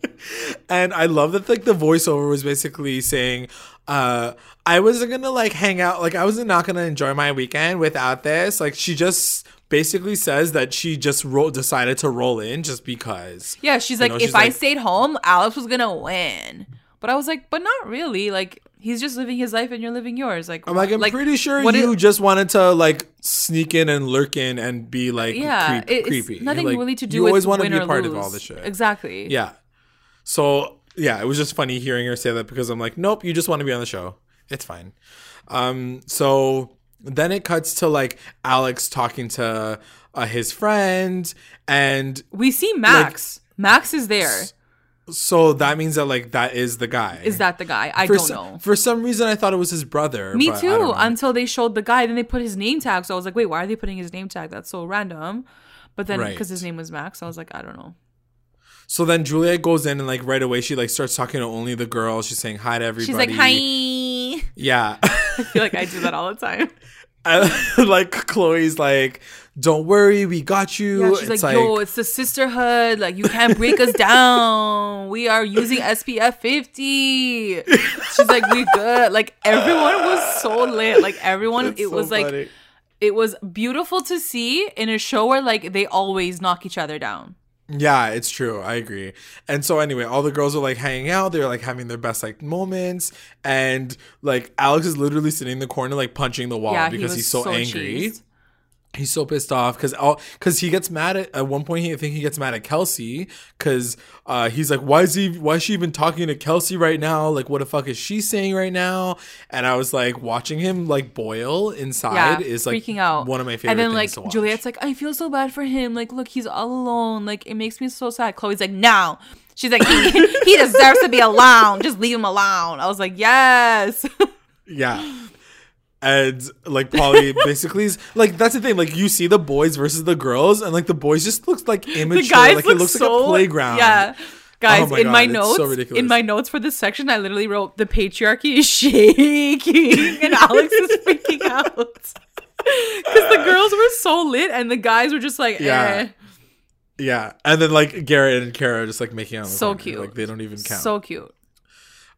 Speaker 2: and I love that like the voiceover was basically saying, uh, I wasn't gonna like hang out, like I was not gonna enjoy my weekend without this. Like she just basically says that she just ro- decided to roll in just because.
Speaker 3: yeah, she's like,
Speaker 2: know,
Speaker 3: "If
Speaker 2: she's
Speaker 3: I
Speaker 2: like-
Speaker 3: stayed home, Alex was gonna win." But I was like, "But not really. Like he's just living his life, and you're living yours." Like
Speaker 2: I'm like, I'm pretty sure you
Speaker 3: it-
Speaker 2: just wanted to like sneak in and lurk in and be like
Speaker 3: yeah,
Speaker 2: creep-
Speaker 3: it's
Speaker 2: creepy.
Speaker 3: nothing
Speaker 2: Like,
Speaker 3: really to do
Speaker 2: You
Speaker 3: with
Speaker 2: always want to be a part of all this shit.
Speaker 3: Exactly.
Speaker 2: Yeah. So yeah, it was just funny hearing her say that because I'm like, nope, you just want to be on the show. It's fine. Um, so then it cuts to like Alex talking to uh, his friend, and
Speaker 3: We see Max. Max is there.
Speaker 2: so that means that like that is the guy.
Speaker 3: Is that the guy? I
Speaker 2: for
Speaker 3: don't
Speaker 2: some,
Speaker 3: know.
Speaker 2: For some reason, I thought it was his brother.
Speaker 3: Me too. Until they showed the guy, then they put his name tag. So I was like, wait, why are they putting his name tag? That's so random. But then
Speaker 2: Right.
Speaker 3: because his name was Max, I was like, I don't know.
Speaker 2: So then Juliet goes in and like right away she like starts talking to only the girls. She's saying hi to everybody.
Speaker 3: She's like, hi.
Speaker 2: Yeah. (laughs)
Speaker 3: I feel like I do that all the time. (laughs)
Speaker 2: Like Chloe's like, don't worry, we got you.
Speaker 3: Yeah, she's
Speaker 2: it's
Speaker 3: like, yo, it's the sisterhood. Like, you can't break us down. (laughs) We are using SPF 50. She's like, we good. Like, everyone was so lit. Like, everyone, it
Speaker 2: so
Speaker 3: was like, it was beautiful to see in a show where, like, they always knock each other down.
Speaker 2: Yeah, it's true. I agree. And so anyway, all the girls are like hanging out. They're like having their best like moments, and like Alex is literally sitting in the corner like punching the wall
Speaker 3: yeah, he
Speaker 2: because
Speaker 3: was
Speaker 2: he's so, angry.
Speaker 3: cheesed.
Speaker 2: He's so pissed off because all because he gets mad at at one point he I think he gets mad at Kelsey because uh he's like why is he why is she even talking to Kelsey right now like what the fuck is she saying right now and I was like watching him like boil inside yeah, is like
Speaker 3: freaking out.
Speaker 2: one of my favorite
Speaker 3: And then
Speaker 2: things
Speaker 3: like
Speaker 2: to watch.
Speaker 3: Juliet's like, I feel so bad for him. Like, look, he's all alone. Like, it makes me so sad. Chloe's like, no. She's like, he, he (laughs) deserves to be alone. Just leave him alone. I was like, yes.
Speaker 2: Yeah. (laughs) And like Polly (laughs) basically is like that's the thing. Like you see the boys versus the girls, and like the boys just looks like immature.
Speaker 3: the guys
Speaker 2: like
Speaker 3: look
Speaker 2: it looks
Speaker 3: so,
Speaker 2: like a playground.
Speaker 3: Yeah. Guys,
Speaker 2: Oh my
Speaker 3: in my
Speaker 2: God, so
Speaker 3: notes,
Speaker 2: ridiculous.
Speaker 3: in my notes for this section, I literally wrote the patriarchy is shaking, (laughs) and Alex is freaking out (laughs) because the girls were so lit, and the guys were just like,
Speaker 2: Yeah.
Speaker 3: eh.
Speaker 2: Yeah. And then like Garrett and Kara are just like making out.
Speaker 3: So cute.
Speaker 2: Like they don't even count.
Speaker 3: so cute.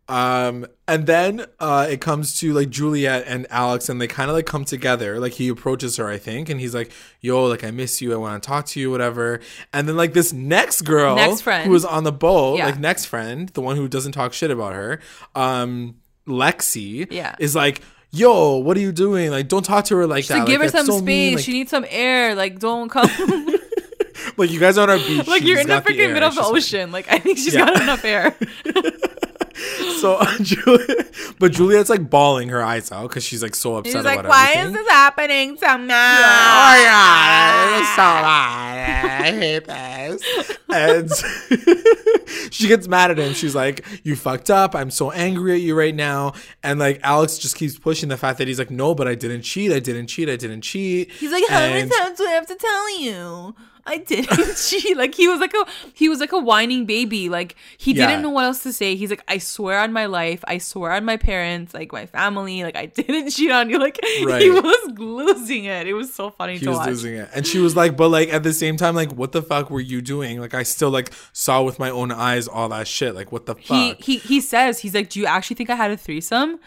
Speaker 2: Um, and then uh, it comes to like Juliet and Alex, and they kind of like come together. Like he approaches her, I think, and he's like, "Yo, like I miss you. I want to talk to you, whatever." And then like this next girl,
Speaker 3: Next friend.
Speaker 2: who was on the boat,
Speaker 3: Yeah.
Speaker 2: like next friend, the one who doesn't talk shit about her, um, Lexi,
Speaker 3: Yeah.
Speaker 2: is like. Yo, what are you doing? Like, don't talk to her like that.
Speaker 3: give her
Speaker 2: Like, that's
Speaker 3: some
Speaker 2: so
Speaker 3: space.
Speaker 2: Like,
Speaker 3: she needs some air. Like, don't come. (laughs)
Speaker 2: like, you guys are on our beach. (laughs)
Speaker 3: like, you're in the freaking middle of
Speaker 2: She's
Speaker 3: the ocean. Like, I think she's
Speaker 2: Yeah.
Speaker 3: got enough air. (laughs) (laughs)
Speaker 2: So (laughs) Juliet, but Juliet's like bawling her eyes out because she's like so upset
Speaker 3: She's
Speaker 2: about
Speaker 3: like, why
Speaker 2: everything.
Speaker 3: is this happening to me?
Speaker 2: Oh my god, it's so bad. I hate this. And (laughs) she gets mad at him. She's like, "You fucked up. I'm so angry at you right now." And like Alex just keeps pushing the fact that he's like, "No, but I didn't cheat. I didn't cheat. I didn't cheat."
Speaker 3: He's like, how many times do I have to tell you? I didn't cheat. (laughs) Like he was like a he was like a whining baby. Like he
Speaker 2: Yeah.
Speaker 3: didn't know what else to say. He's like, I swear on my life, I swear on my parents, like my family, like I (laughs) didn't cheat on you. Like he was losing it. It was so funny
Speaker 2: He was
Speaker 3: watch.
Speaker 2: losing it, and she was like, "But like at the same time, like, what the fuck were you doing? Like, I still like saw with my own eyes all that shit. Like, what the
Speaker 3: He
Speaker 2: fuck?"
Speaker 3: he he says he's like, do you actually think I had a threesome?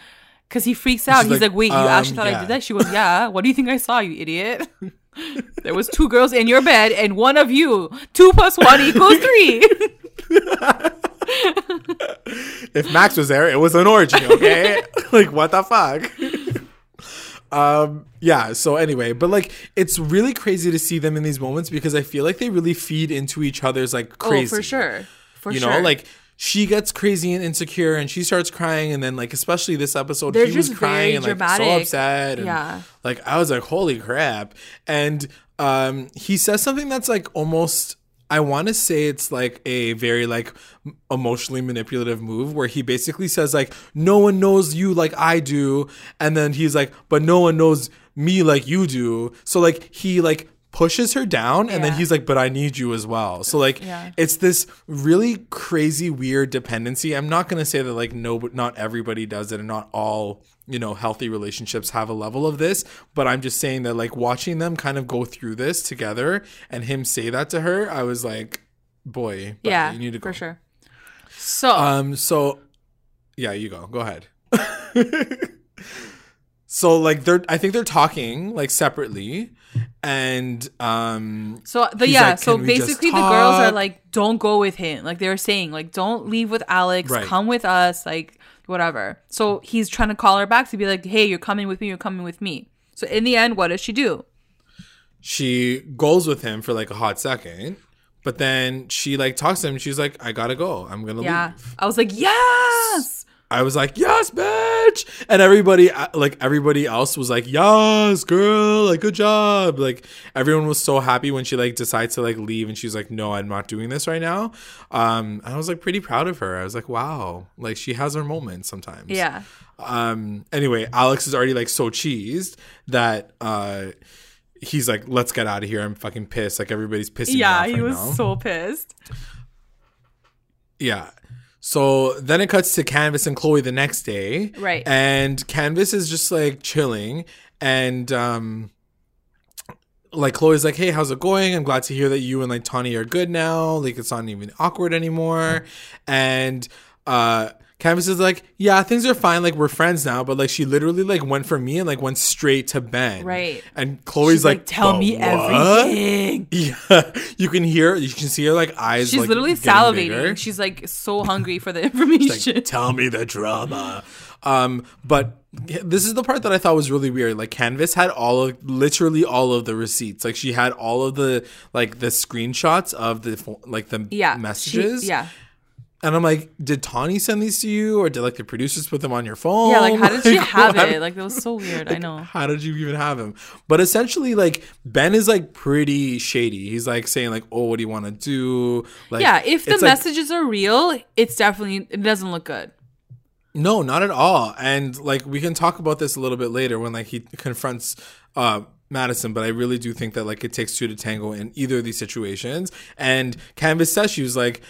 Speaker 3: Because he freaks out. He's
Speaker 2: like,
Speaker 3: like, wait, you
Speaker 2: um,
Speaker 3: actually thought I did that? She goes, yeah. What do you think I saw, you idiot? (laughs) there was two girls in your bed and one of you. Two plus one equals three. (laughs)
Speaker 2: if Max was there, it was an orgy, okay? (laughs) like what the fuck? (laughs) um yeah, so anyway, but like it's really crazy to see them in these moments because I feel like they really feed into each other's like crazy.
Speaker 3: Oh, for sure. For sure.
Speaker 2: you
Speaker 3: sure.
Speaker 2: know, like she gets crazy and insecure and she starts crying. And then like especially this episode
Speaker 3: They're
Speaker 2: he was crying and like so upset and
Speaker 3: Yeah.
Speaker 2: like I was like holy crap. And um he says something that's like almost I want to say it's like a very like emotionally manipulative move where he basically says like no one knows you like I do. And then he's like but no one knows me like you do. So like he like pushes her down and then he's like but I need you as well. So like
Speaker 3: Yeah.
Speaker 2: it's this really crazy weird dependency. I'm not going to say that like no not everybody does it and not all you know healthy relationships have a level of this but i'm just saying that like watching them kind of go through this together and him say that to her i was like boy
Speaker 3: yeah,
Speaker 2: you need to go.
Speaker 3: for sure. So
Speaker 2: um so yeah you go. Go ahead. (laughs) So like they're i think they're talking like separately and um
Speaker 3: so the yeah,
Speaker 2: like,
Speaker 3: so
Speaker 2: "Can we just
Speaker 3: basically the girls are like, don't go with him. Like they were saying, like don't leave with Alex.
Speaker 2: Right.
Speaker 3: Come with us. Like whatever. So he's trying to call her back to be like, hey, you're coming with me. You're coming with me. So in the end, what does she do?
Speaker 2: she goes with him for like a hot second but then she like talks to him she's like i gotta go i'm gonna
Speaker 3: Yeah,
Speaker 2: leave
Speaker 3: I was like, yes.
Speaker 2: I was like yes bitch! And everybody uh, like everybody else was like yes girl like good job. Like everyone was so happy when she like decides to like leave and she's like no i'm not doing this right now. Um and i was like pretty proud of her. I was like wow. Like she has her moments sometimes.
Speaker 3: Yeah.
Speaker 2: um anyway alex is already like so cheesed that uh he's like let's get out of here. I'm fucking pissed. Like everybody's pissing
Speaker 3: Yeah, he
Speaker 2: right
Speaker 3: was
Speaker 2: now.
Speaker 3: so pissed.
Speaker 2: yeah so then it cuts to canvas and chloe the next day
Speaker 3: Right.
Speaker 2: and canvas is just like chilling and um like Chloe's like, hey, how's it going? I'm glad to hear that you and like Tawny are good now. Like it's not even awkward anymore. And uh Canvas is like, yeah, things are fine. Like we're friends now, but like she literally like went for me and like went straight to Ben.
Speaker 3: Right.
Speaker 2: And Chloe's
Speaker 3: She's
Speaker 2: like,
Speaker 3: like, tell me
Speaker 2: what?"
Speaker 3: everything. (laughs)
Speaker 2: Yeah, you can hear, you can see her like eyes.
Speaker 3: She's
Speaker 2: like,
Speaker 3: literally salivating.
Speaker 2: bigger.
Speaker 3: She's like so hungry for the (laughs) information.
Speaker 2: like, tell me the drama. Um, but this is the part that I thought was really weird. Like Canvas had all of literally all of the receipts. Like she had all of the like the screenshots of the like the
Speaker 3: yeah. she-
Speaker 2: messages.
Speaker 3: yeah.
Speaker 2: And I'm like, did Tawny send these to you, or did like the producers put them on your phone?
Speaker 3: Yeah, like how did (laughs) she
Speaker 2: Like,
Speaker 3: have
Speaker 2: what?
Speaker 3: it? Like that was so weird. I know.
Speaker 2: How did you even have him? But essentially, like Ben is like pretty shady. He's like saying like, "Oh, what do you want to do?" Like,
Speaker 3: yeah, if the
Speaker 2: like,
Speaker 3: messages are real, it's definitely it doesn't look good.
Speaker 2: No, not at all. And like we can talk about this a little bit later when like he confronts uh Madison, but I really do think that like it takes two to tango in either of these situations. And Canvas says she was like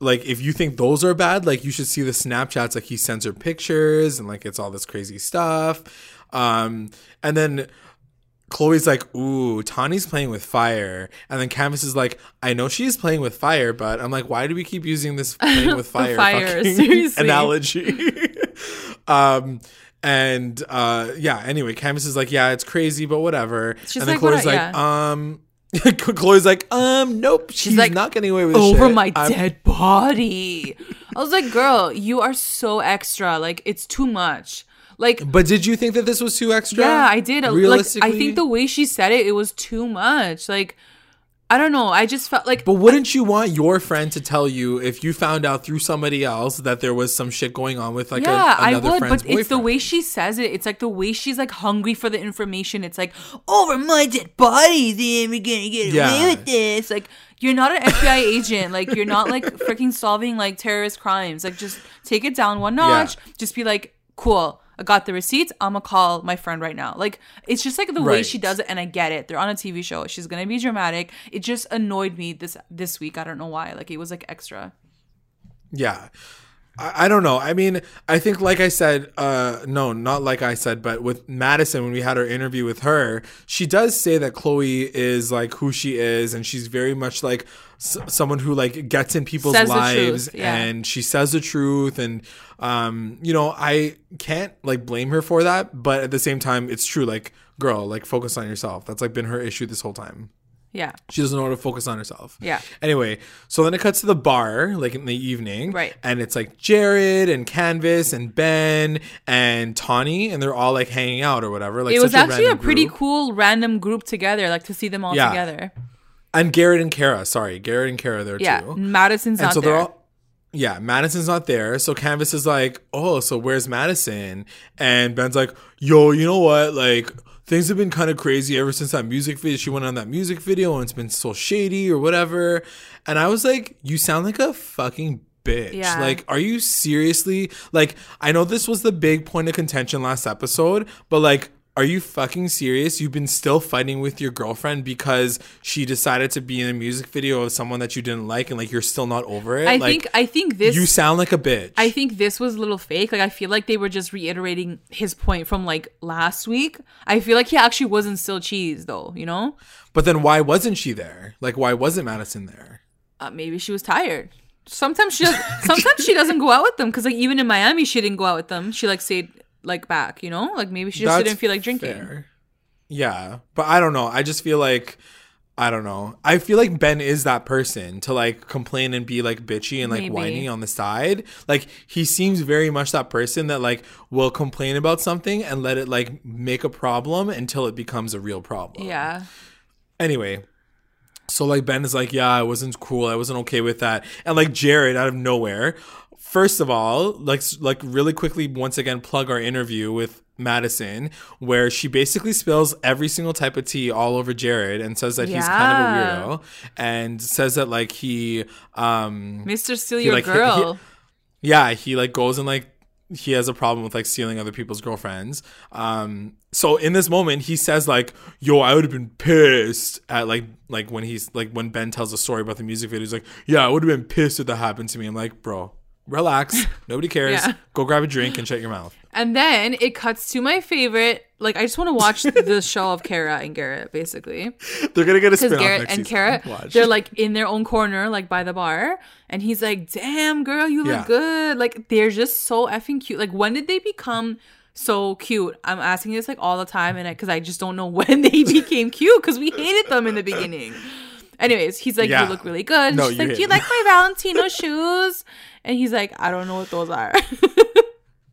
Speaker 2: like if you think those are bad, like you should see the Snapchats like he sends her pictures and like it's all this crazy stuff. Um and then Chloe's like, ooh, Tawny's playing with fire. And then Canvas is like, I know she's playing with fire, but I'm like, why do we keep using this (laughs) playing with fire,
Speaker 3: fire, (laughs)
Speaker 2: analogy? (laughs) um, and uh, yeah, anyway, Canvas is like, yeah, it's crazy, but whatever.
Speaker 3: She's
Speaker 2: and then
Speaker 3: like, what
Speaker 2: Chloe's
Speaker 3: I-
Speaker 2: like, um, (laughs) Chloe's like, um, nope, she's,
Speaker 3: like,
Speaker 2: not getting away with
Speaker 3: Over
Speaker 2: shit.
Speaker 3: my
Speaker 2: I'm-
Speaker 3: dead body. I was like, girl, you are so extra. Like it's too much. Like
Speaker 2: But did you think that this was too extra?
Speaker 3: yeah, I did. Like
Speaker 2: Realistically,
Speaker 3: I think the way she said it, it was too much. Like I don't know. I just felt like
Speaker 2: But wouldn't you want your friend to tell you if you found out through somebody else that there was some shit going on with like
Speaker 3: yeah,
Speaker 2: a,
Speaker 3: I
Speaker 2: another
Speaker 3: would,
Speaker 2: friend's
Speaker 3: but it's the way she says it. It's like the way she's like hungry for the information. It's like over my dead body, then we're gonna get
Speaker 2: Yeah.
Speaker 3: away with this. Like you're not an FBI agent. Like you're not like freaking solving like terrorist crimes. Like just take it down one notch. Just be like, cool. I got the receipts. I'm gonna call my friend right now. Like it's just like the way she does it, and I get it. They're on a TV show. She's gonna be dramatic. It just annoyed me this this week. I don't know why. Like it was like extra.
Speaker 2: Yeah. I, I don't know. I mean, I think, like I said, uh, no, not like I said, but with Madison, when we had our interview with her, she does say that Chloe is like who she is, and she's very much like s- someone who like gets in people's
Speaker 3: Says
Speaker 2: lives,
Speaker 3: yeah.
Speaker 2: and she says the truth, and um, you know, I can't like blame her for that, but at the same time, it's true. Like, girl, like focus on yourself. That's like been her issue this whole time.
Speaker 3: Yeah.
Speaker 2: She doesn't know how to focus on herself.
Speaker 3: Yeah.
Speaker 2: Anyway, so then it cuts to the bar, like in the evening.
Speaker 3: Right.
Speaker 2: And it's like Jared and Canvas and Ben and Tawny, and they're all like hanging out or whatever. Like
Speaker 3: it was actually a
Speaker 2: random
Speaker 3: pretty
Speaker 2: group.
Speaker 3: cool random group together, like to see them all
Speaker 2: Yeah.
Speaker 3: together.
Speaker 2: And Garrett and Kara, sorry, Garrett and Kara there
Speaker 3: Yeah,
Speaker 2: too.
Speaker 3: Madison's
Speaker 2: And
Speaker 3: not
Speaker 2: so
Speaker 3: there.
Speaker 2: they're all yeah, Madison's not there. So Canvas is like, oh, so where's Madison? And Ben's like, yo, you know what? Like, things have been kind of crazy ever since that music video. She went on that music video and it's been so shady or whatever. And I was like, you sound like a fucking bitch.
Speaker 3: Yeah.
Speaker 2: Like, are you seriously? Like, I know this was the big point of contention last episode, but like, are you fucking serious? You've been still fighting with your girlfriend because she decided to be in a music video of someone that you didn't like, and like you're still not over it.
Speaker 3: I
Speaker 2: like,
Speaker 3: think I think this
Speaker 2: you sound like a bitch.
Speaker 3: I think this was a little fake. Like I feel like they were just reiterating his point from like last week. I feel like he actually wasn't still cheese though, you know?
Speaker 2: but then why wasn't she there? Like, why wasn't Madison there?
Speaker 3: Uh, maybe she was tired. Sometimes she does, sometimes she doesn't go out with them cuz like even in Miami she didn't go out with them. She like stayed like back, you know? Like maybe she just
Speaker 2: That's
Speaker 3: didn't feel like drinking.
Speaker 2: fair. Yeah, but I don't know. I just feel like I don't know. I feel like Ben is that person to like complain and be like bitchy and like
Speaker 3: Maybe.
Speaker 2: whiny on the side. Like he seems very much that person that like will complain about something and let it like make a problem until it becomes a real problem.
Speaker 3: Yeah.
Speaker 2: Anyway, so like Ben is like, yeah, I wasn't cool. I wasn't okay with that. And like Jared out of nowhere, first of all, like like really quickly once again plug our interview with Madison where she basically spills every single type of tea all over Jared and says that he's kind of a weirdo and says that like he um
Speaker 3: Mr. Steal
Speaker 2: He,
Speaker 3: Your
Speaker 2: like,
Speaker 3: Girl.
Speaker 2: yeah, he like goes and like he has a problem with like stealing other people's girlfriends. Um so in this moment he says like, "Yo, I would have been pissed at like like when he's like when Ben tells a story about the music video. He's like, "Yeah, I would have been pissed if that happened to me." I'm like, "Bro, relax. (laughs) Nobody cares.
Speaker 3: Yeah.
Speaker 2: Go grab a drink and shut your mouth.
Speaker 3: And then it cuts to my favorite. Like I just want to watch (laughs) the show of Kara and Garrett, basically.
Speaker 2: They're gonna get a spin
Speaker 3: Garrett and
Speaker 2: season.
Speaker 3: Kara,
Speaker 2: Watch.
Speaker 3: they're like in their own corner, like by the bar, and he's like, "Damn, girl, you look
Speaker 2: Yeah.
Speaker 3: good." Like they're just so effing cute. Like when did they become so cute? I'm asking this like all the time, and because I, just don't know (laughs) when they became cute because we hated them in the beginning. Anyways, he's like,
Speaker 2: Yeah.
Speaker 3: "You look really good." And
Speaker 2: No,
Speaker 3: she's like, "Do you like my Valentino shoes?" And he's like, "I don't know what those are." (laughs)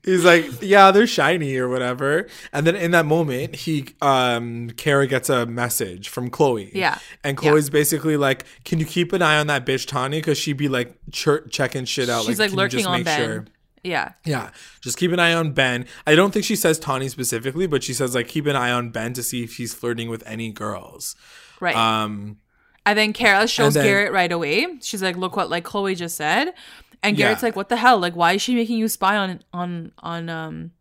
Speaker 2: He's like, yeah, they're shiny or whatever. And then in that moment, he, um, Kara gets a message from Chloe.
Speaker 3: Yeah.
Speaker 2: And Chloe's basically like, can you keep an eye on that bitch Tanya? Because she'd be like chir- checking shit out.
Speaker 3: She's like,
Speaker 2: you
Speaker 3: lurking
Speaker 2: just
Speaker 3: on
Speaker 2: make
Speaker 3: Ben. Yeah.
Speaker 2: Yeah, just keep an eye on Ben. I don't think she says Tawny specifically, but she says like keep an eye on Ben to see if he's flirting with any girls.
Speaker 3: Right.
Speaker 2: Um,
Speaker 3: And then Kara shows
Speaker 2: then-
Speaker 3: Garrett right away. She's like, "Look what like Chloe just said," and Garrett's
Speaker 2: Yeah.
Speaker 3: like, "What the hell? Like, why is she making you spy on on on um,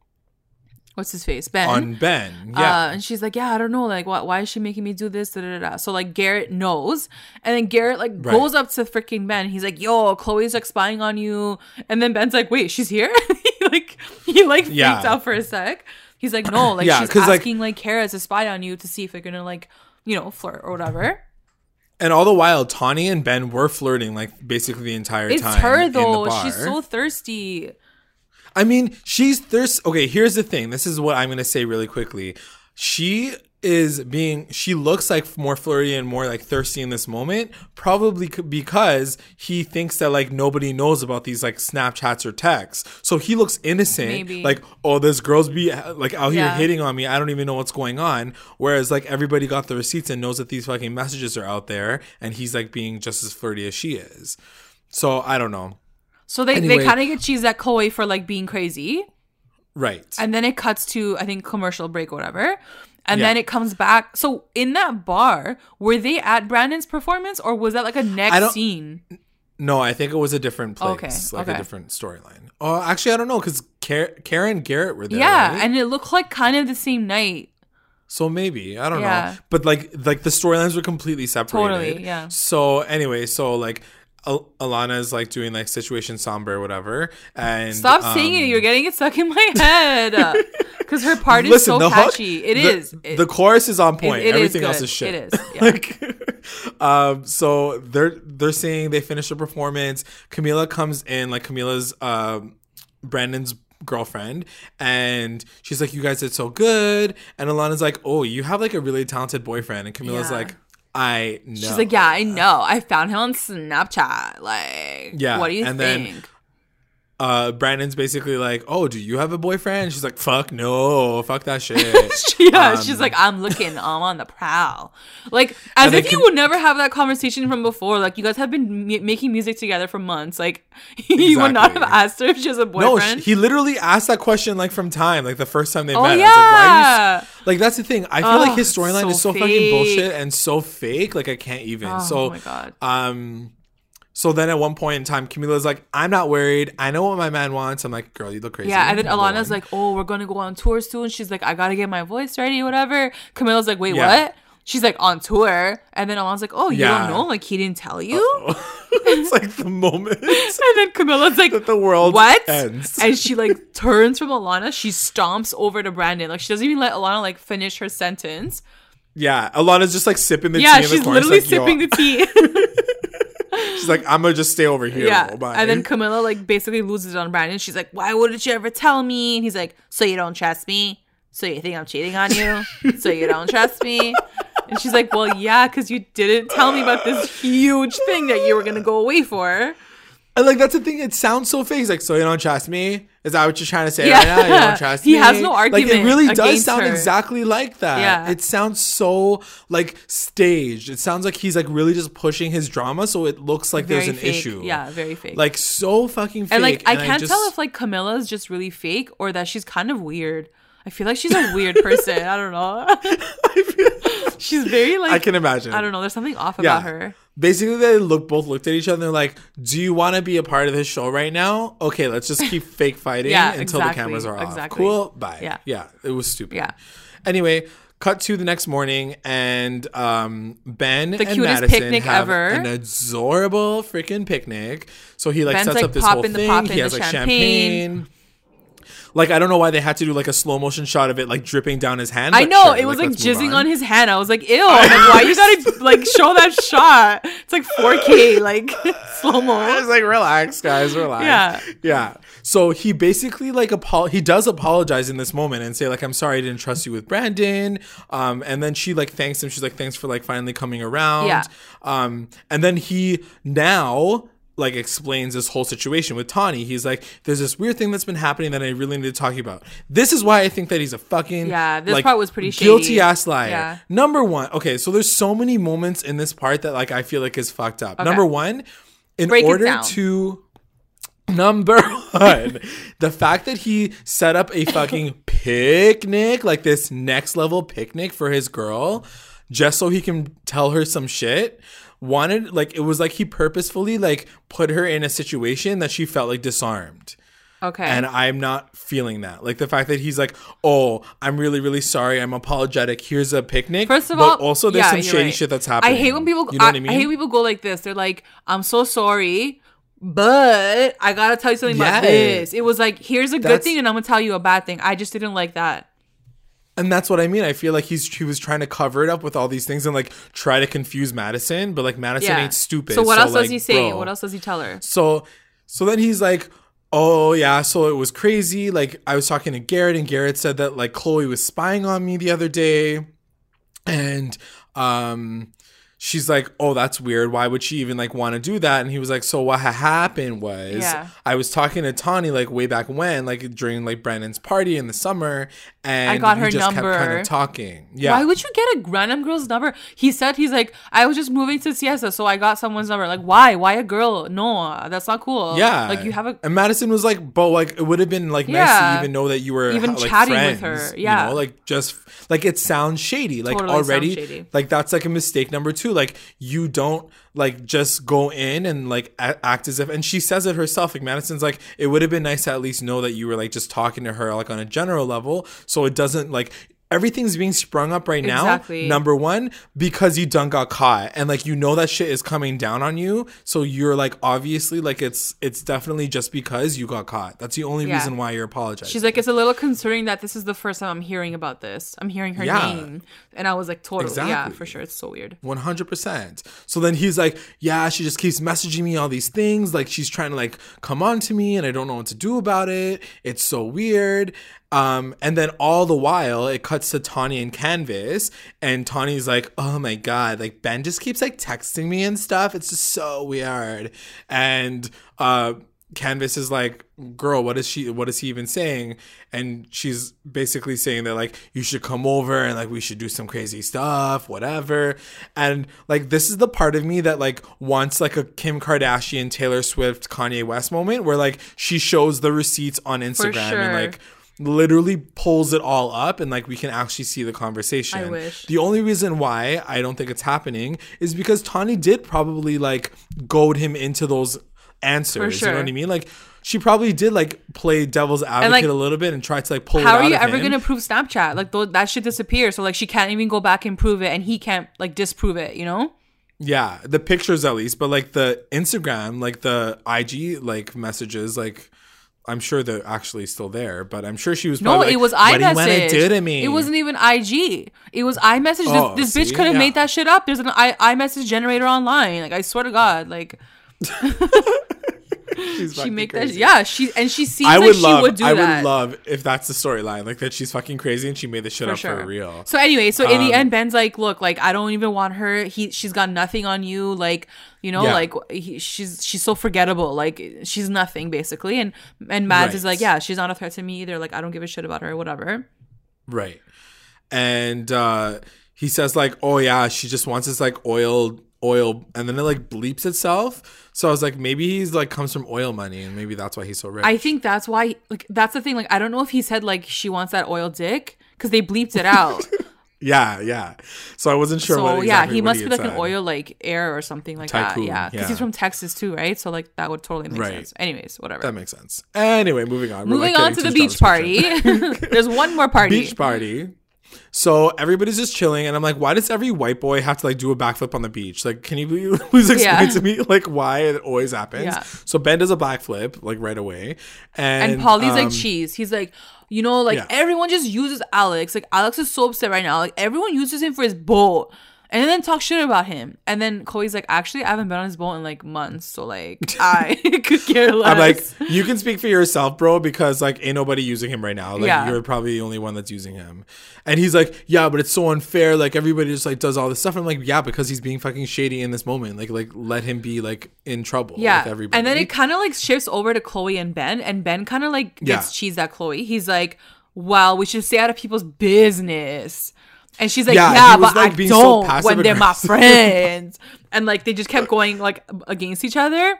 Speaker 3: what's his face, Ben?"
Speaker 2: on Ben,
Speaker 3: Uh,
Speaker 2: yeah,
Speaker 3: and she's like, "Yeah, I don't know. Like, why, why is she making me do this?" Da, da, da. So like Garrett knows, and then Garrett like
Speaker 2: Right.
Speaker 3: goes up to freaking Ben. He's like, "Yo, Chloe's like spying on you," and then Ben's like, "Wait, she's here?" (laughs) he like he like freaked
Speaker 2: Yeah.
Speaker 3: out for a sec. He's like, "No, like
Speaker 2: Yeah,
Speaker 3: she's
Speaker 2: 'cause, like-
Speaker 3: asking like Kara to spy on you to see if you're gonna like you know flirt or whatever."
Speaker 2: And all the while, Tawny and Ben were flirting like basically the entire
Speaker 3: It's
Speaker 2: time. It's her
Speaker 3: though. She's so thirsty.
Speaker 2: I mean, she's there's okay. Here's the thing. This is what I'm gonna say really quickly. She is being. She looks like more flirty and more like thirsty in this moment, probably c- because he thinks that like nobody knows about these like Snapchats or texts. So he looks innocent,
Speaker 3: Maybe.
Speaker 2: like oh, this girl's be like out here
Speaker 3: Yeah.
Speaker 2: hitting on me. I don't even know what's going on. Whereas like everybody got the receipts and knows that these fucking messages are out there, and he's like being just as flirty as she is. So I don't know.
Speaker 3: So they,
Speaker 2: Anyway.
Speaker 3: they kind of get cheesed at Koi for like being crazy.
Speaker 2: Right.
Speaker 3: And then it cuts to, I think, commercial break or whatever. And
Speaker 2: Yeah.
Speaker 3: then it comes back. So in that bar, were they at Brandon's performance or was that like a next scene?
Speaker 2: No, I think it was a different place,
Speaker 3: Okay,
Speaker 2: like a different storyline. Oh, actually, I don't know because Karen Garrett were there.
Speaker 3: yeah.
Speaker 2: right?
Speaker 3: And it looked like kind of the same night.
Speaker 2: so maybe I don't
Speaker 3: Yeah.
Speaker 2: know, but like like the storylines were completely separated.
Speaker 3: Totally, yeah.
Speaker 2: So anyway, so like Al- Alana is like doing like situation somber or whatever, and
Speaker 3: Stop
Speaker 2: um,
Speaker 3: saying it. You're getting it stuck in my head. (laughs) Because her part is
Speaker 2: Listen,
Speaker 3: so
Speaker 2: the hook-
Speaker 3: catchy. It
Speaker 2: the,
Speaker 3: is. It-
Speaker 2: the chorus is on point.
Speaker 3: it is
Speaker 2: Everything else is shit.
Speaker 3: It is, (laughs) yeah.
Speaker 2: like, (laughs) um, so they're they're saying they finish the performance. Camila comes in, like Camila's um, Brandon's girlfriend, and she's like, "You guys did so good." And Alana's like, "Oh, you have like a really talented boyfriend." And Camila's
Speaker 3: Yeah.
Speaker 2: like, "I know."
Speaker 3: She's like, yeah, I know. I found him on Snapchat. Like,
Speaker 2: Yeah,
Speaker 3: what do you
Speaker 2: and then-
Speaker 3: think?
Speaker 2: Uh, Brandon's basically like, "Oh, do you have a boyfriend?" She's like, "Fuck no, fuck that shit." (laughs)
Speaker 3: yeah,
Speaker 2: Um,
Speaker 3: she's like, I'm looking, I'm on the prowl. Like, as if
Speaker 2: then
Speaker 3: you would never have that conversation from before. Like, you guys have been m- making music together for months. Like, (laughs) you would not have asked her if she has a
Speaker 2: No,
Speaker 3: boyfriend.
Speaker 2: sh- he literally asked that question like from time, like the first time they
Speaker 3: oh,
Speaker 2: met.
Speaker 3: yeah.
Speaker 2: Like, why are you? s- Like that's the thing. I feel like his storyline
Speaker 3: so
Speaker 2: is so fucking bullshit and so fake. Like I can't even.
Speaker 3: Oh,
Speaker 2: so,
Speaker 3: my God.
Speaker 2: um, so then at one point in time, Camila's like, "I'm not worried. I know what my man wants." I'm like, "Girl, you look crazy."
Speaker 3: yeah, and then Alana's like, oh, we're going to go on tour soon. She's like, I got to get my voice ready, whatever. Camilla's like, wait,
Speaker 2: Yeah.
Speaker 3: what? She's like, on tour. And then Alana's like, oh, you
Speaker 2: Yeah.
Speaker 3: don't know? Like, he didn't tell you? (laughs)
Speaker 2: it's like the moment (laughs)
Speaker 3: And then Camilla's like,
Speaker 2: that the world
Speaker 3: what?
Speaker 2: ends.
Speaker 3: And she like (laughs) turns from Alana. She stomps over to Brandon. Like she doesn't even let Alana like finish her sentence.
Speaker 2: yeah, Alana's just like sipping the
Speaker 3: yeah,
Speaker 2: tea in the
Speaker 3: she's
Speaker 2: corner.
Speaker 3: literally
Speaker 2: She's like,
Speaker 3: sipping the tea.
Speaker 2: She's like, "I'm gonna just stay over here."
Speaker 3: yeah.
Speaker 2: Bye.
Speaker 3: And then Camilla like basically loses it on Brandon. She's like, "Why wouldn't you ever tell me?" And he's like, "So you don't trust me? So you think I'm cheating on you? so you don't trust me?" And she's like, "Well, yeah, because you didn't tell me about this huge thing that you were gonna go away for."
Speaker 2: And like that's the thing. It sounds so fake. He's like, so you don't trust me? Is that what you're trying to say
Speaker 3: Yeah.
Speaker 2: right now? You don't (laughs) trust
Speaker 3: He
Speaker 2: me?
Speaker 3: has no argument.
Speaker 2: Like it really does sound
Speaker 3: her.
Speaker 2: exactly like that.
Speaker 3: Yeah.
Speaker 2: It sounds so like staged. It sounds like he's like really just pushing his drama, so it looks like
Speaker 3: Very
Speaker 2: there's an
Speaker 3: fake.
Speaker 2: issue.
Speaker 3: Yeah, very fake.
Speaker 2: Like so fucking fake.
Speaker 3: and like I can't
Speaker 2: just-
Speaker 3: tell if like Camilla's just really fake or that she's kind of weird. I feel like she's a weird person. I don't know. (laughs) (laughs) she's very like
Speaker 2: I can imagine.
Speaker 3: I don't know. There's something off
Speaker 2: Yeah.
Speaker 3: about her.
Speaker 2: Basically, they look both looked at each other and they're like, "Do you want to be a part of this show right now? Okay, let's just keep (laughs) fake fighting
Speaker 3: Yeah,
Speaker 2: until the cameras are off.
Speaker 3: exactly.
Speaker 2: Cool, bye.
Speaker 3: Yeah.
Speaker 2: yeah, it was stupid.
Speaker 3: Yeah.
Speaker 2: Anyway, cut to the next morning, and um, Ben
Speaker 3: The
Speaker 2: and
Speaker 3: cutest
Speaker 2: Madison
Speaker 3: picnic
Speaker 2: have
Speaker 3: ever.
Speaker 2: an adorable freaking picnic. So he like
Speaker 3: Ben's,
Speaker 2: sets
Speaker 3: like,
Speaker 2: up this whole thing. he has like
Speaker 3: champagne.
Speaker 2: champagne. Like I don't know why they had to do like a slow motion shot of it like dripping down his hand.
Speaker 3: I know
Speaker 2: sure,
Speaker 3: it was like,
Speaker 2: let's
Speaker 3: jizzing on. his hand. I was like, ew. (laughs) Like, why you gotta (laughs) like show that shot? It's like 4K, like (laughs) slow
Speaker 2: I was like, relax, guys, relax.
Speaker 3: Yeah.
Speaker 2: yeah. So he basically like apo- he does apologize in this moment and say like, I'm sorry I didn't trust you with Brandon. Um, and then she like thanks him. She's like, thanks for like finally coming around.
Speaker 3: Yeah.
Speaker 2: Um, and then he now like explains this whole situation with Tawny. He's like, there's this weird thing that's been happening that I really need to talk about. This is why I think that he's a fucking
Speaker 3: Yeah, this
Speaker 2: like,
Speaker 3: part was pretty
Speaker 2: guilty
Speaker 3: shady.
Speaker 2: ass liar.
Speaker 3: Yeah.
Speaker 2: Number one, okay, so there's so many moments in this part that like I feel like is fucked up. Number one, in
Speaker 3: Break
Speaker 2: order to (laughs) number one, the fact that he set up a (laughs) fucking picnic, like this next level picnic for his girl, just so he can tell her some shit. Wanted like it was like he purposefully like put her in a situation that she felt like disarmed.
Speaker 3: Okay.
Speaker 2: And I'm not feeling that. Like the fact that he's like, "Oh, I'm really, really sorry. I'm apologetic. Here's a picnic."
Speaker 3: First of
Speaker 2: but
Speaker 3: all,
Speaker 2: also there's
Speaker 3: yeah,
Speaker 2: some shady
Speaker 3: right.
Speaker 2: shit that's happening.
Speaker 3: I hate when people.
Speaker 2: You know
Speaker 3: I,
Speaker 2: what I mean?
Speaker 3: I hate people go like this. They're like, "I'm so sorry, but I gotta tell you something about this." It was like, "Here's a good thing, and I'm gonna tell you a bad thing." I just didn't like that.
Speaker 2: And that's what I mean. I feel like he's he was trying to cover it up with all these things and like try to confuse Madison, but like Madison
Speaker 3: Yeah.
Speaker 2: ain't stupid.
Speaker 3: So what else
Speaker 2: like,
Speaker 3: does he say?
Speaker 2: bro.
Speaker 3: What else does he tell her?
Speaker 2: So so then he's like, "Oh yeah, so it was crazy. Like I was talking to Garrett and Garrett said that like Chloe was spying on me the other day." And um she's like, "Oh, that's weird. Why would she even like want to do that?" And he was like, "So what ha- happened was
Speaker 3: Yeah.
Speaker 2: I was talking to Tawny like way back when, like during like Brandon's party in the summer, and
Speaker 3: I
Speaker 2: got
Speaker 3: her
Speaker 2: just kept kind
Speaker 3: number.
Speaker 2: of talking. Yeah,
Speaker 3: Why would you get a random girl's number? He said he's like, I was just moving to Siesta, so I got someone's number. Like, why? Why a girl? No, that's not cool.
Speaker 2: Yeah,
Speaker 3: like you have a
Speaker 2: and Madison was like, "But like, it would have been like nice
Speaker 3: Yeah.
Speaker 2: to even know that you were
Speaker 3: Even
Speaker 2: like,
Speaker 3: chatting with her. Yeah.
Speaker 2: you know, like just like it sounds shady. Like
Speaker 3: Totally
Speaker 2: already,
Speaker 3: shady.
Speaker 2: like that's like a mistake number two. Like you don't like just go in and like act as if. And she says it herself. Like Madison's like, it would have been nice to at least know that you were like just talking to her like on a general level, so it doesn't like. Everything's being sprung up right now.
Speaker 3: Exactly.
Speaker 2: Number one, because you done got caught, and like you know that shit is coming down on you. So you're like obviously like it's it's definitely just because you got caught. That's the only
Speaker 3: Yeah.
Speaker 2: reason why you're apologizing.
Speaker 3: She's like, it's a little concerning that this is the first time I'm hearing about this. I'm hearing her
Speaker 2: Yeah.
Speaker 3: name, and I was like, totally, yeah, for sure. It's so weird.
Speaker 2: 100%. So then he's like, Yeah, she just keeps messaging me all these things. Like she's trying to like come on to me and I don't know what to do about it. It's so weird. Um, and then all the while it cuts to Tawny and Canvas, and Tawny's like, Oh my god, like Ben just keeps like texting me and stuff. It's just so weird. And uh Canvas is like, girl, what is she what is he even saying? And she's basically saying that like you should come over and like we should do some crazy stuff, whatever. And like this is the part of me that like wants like a Kim Kardashian, Taylor Swift, Kanye West moment where like she shows the receipts on Instagram
Speaker 3: sure.
Speaker 2: and like literally pulls it all up and like we can actually see the conversation.
Speaker 3: I wish.
Speaker 2: The only reason why I don't think it's happening is because Tawny did probably like goad him into those answers. You know what I mean? Like she probably did like play devil's advocate
Speaker 3: like,
Speaker 2: a little bit and try to like pull it
Speaker 3: How are you ever
Speaker 2: him.
Speaker 3: gonna prove Snapchat? Like th- that should disappear. So like she can't even go back and prove it, and he can't like disprove it. You know?
Speaker 2: Yeah, the pictures at least, but like the Instagram, like the IG like messages, like I'm sure they're actually still there, but I'm sure she was
Speaker 3: No, it was
Speaker 2: like, what do you wanna
Speaker 3: iMessage.
Speaker 2: do to me?
Speaker 3: It wasn't even IG. It was iMessage.
Speaker 2: Oh,
Speaker 3: this this bitch could have
Speaker 2: Yeah.
Speaker 3: made that shit up. There's an I iMessage generator online. Like I swear to God, like (laughs) (laughs) (laughs)
Speaker 2: She's
Speaker 3: she make
Speaker 2: crazy.
Speaker 3: that. Yeah, she and she seems
Speaker 2: I
Speaker 3: like
Speaker 2: would
Speaker 3: she would do that.
Speaker 2: I
Speaker 3: that.
Speaker 2: would love if that's the storyline, like that she's fucking crazy and she made this shit up for real.
Speaker 3: So anyway, so in the
Speaker 2: Um,
Speaker 3: end, Ben's like, "Look, like I don't even want her. He, she's got nothing on you. Like, you know,
Speaker 2: Yeah.
Speaker 3: like he, she's she's so forgettable. Like she's nothing basically." And and Mads is like, "Yeah, she's not a threat to me either. Like I don't give a shit about her. Or whatever."
Speaker 2: Right. And uh he says like, "Oh yeah, she just wants this like oil oil and then it like bleeps itself." So I was like, maybe he's like comes from oil money and maybe that's why he's so rich.
Speaker 3: I think that's why. Like that's the thing. Like I don't know if he said like she wants that oil dick because they bleeped it out. (laughs)
Speaker 2: yeah, yeah. So I wasn't sure
Speaker 3: so
Speaker 2: what
Speaker 3: yeah, he must be
Speaker 2: had
Speaker 3: like an oil like heir or something like
Speaker 2: Tycoon,
Speaker 3: that. Yeah, because
Speaker 2: yeah.
Speaker 3: he's from Texas too, right? So like that would totally make
Speaker 2: Right.
Speaker 3: sense. Anyways, whatever.
Speaker 2: That makes sense. Anyway, moving on.
Speaker 3: Moving
Speaker 2: like,
Speaker 3: on to the beach party. (laughs) There's one more party.
Speaker 2: beach party. So everybody's just chilling, and I'm like, why does every white boy have to like do a backflip on the beach? Like, can you please (laughs) explain
Speaker 3: Yeah.
Speaker 2: to me (laughs) like why it always happens?
Speaker 3: Yeah.
Speaker 2: So Ben does a backflip like right away, and
Speaker 3: And Polly's
Speaker 2: um,
Speaker 3: like cheese. He's like, you know, like
Speaker 2: Yeah.
Speaker 3: everyone just uses Alex. Like Alex is so upset right now. Like everyone uses him for his boat. And then talk shit about him. And then Chloe's like, actually, I haven't been on his boat in like months. So like (laughs) I (laughs) could care less.
Speaker 2: I'm like, you can speak for yourself, bro, because like ain't nobody using him right now. Like
Speaker 3: Yeah.
Speaker 2: you're probably the only one that's using him. And he's like, yeah, but it's so unfair. Like everybody just like does all this stuff. I'm like, yeah, because he's being fucking shady in this moment. Like, like let him be like in trouble
Speaker 3: yeah.
Speaker 2: with everybody.
Speaker 3: And then it kind of like shifts over to Chloe and Ben. And Ben kind of like gets
Speaker 2: Yeah.
Speaker 3: cheesed at Chloe. He's like, well, we should stay out of people's business. And she's like,
Speaker 2: Yeah,
Speaker 3: yeah, but
Speaker 2: like,
Speaker 3: I don't when they're my (laughs) friends. and like they just kept going like against each other.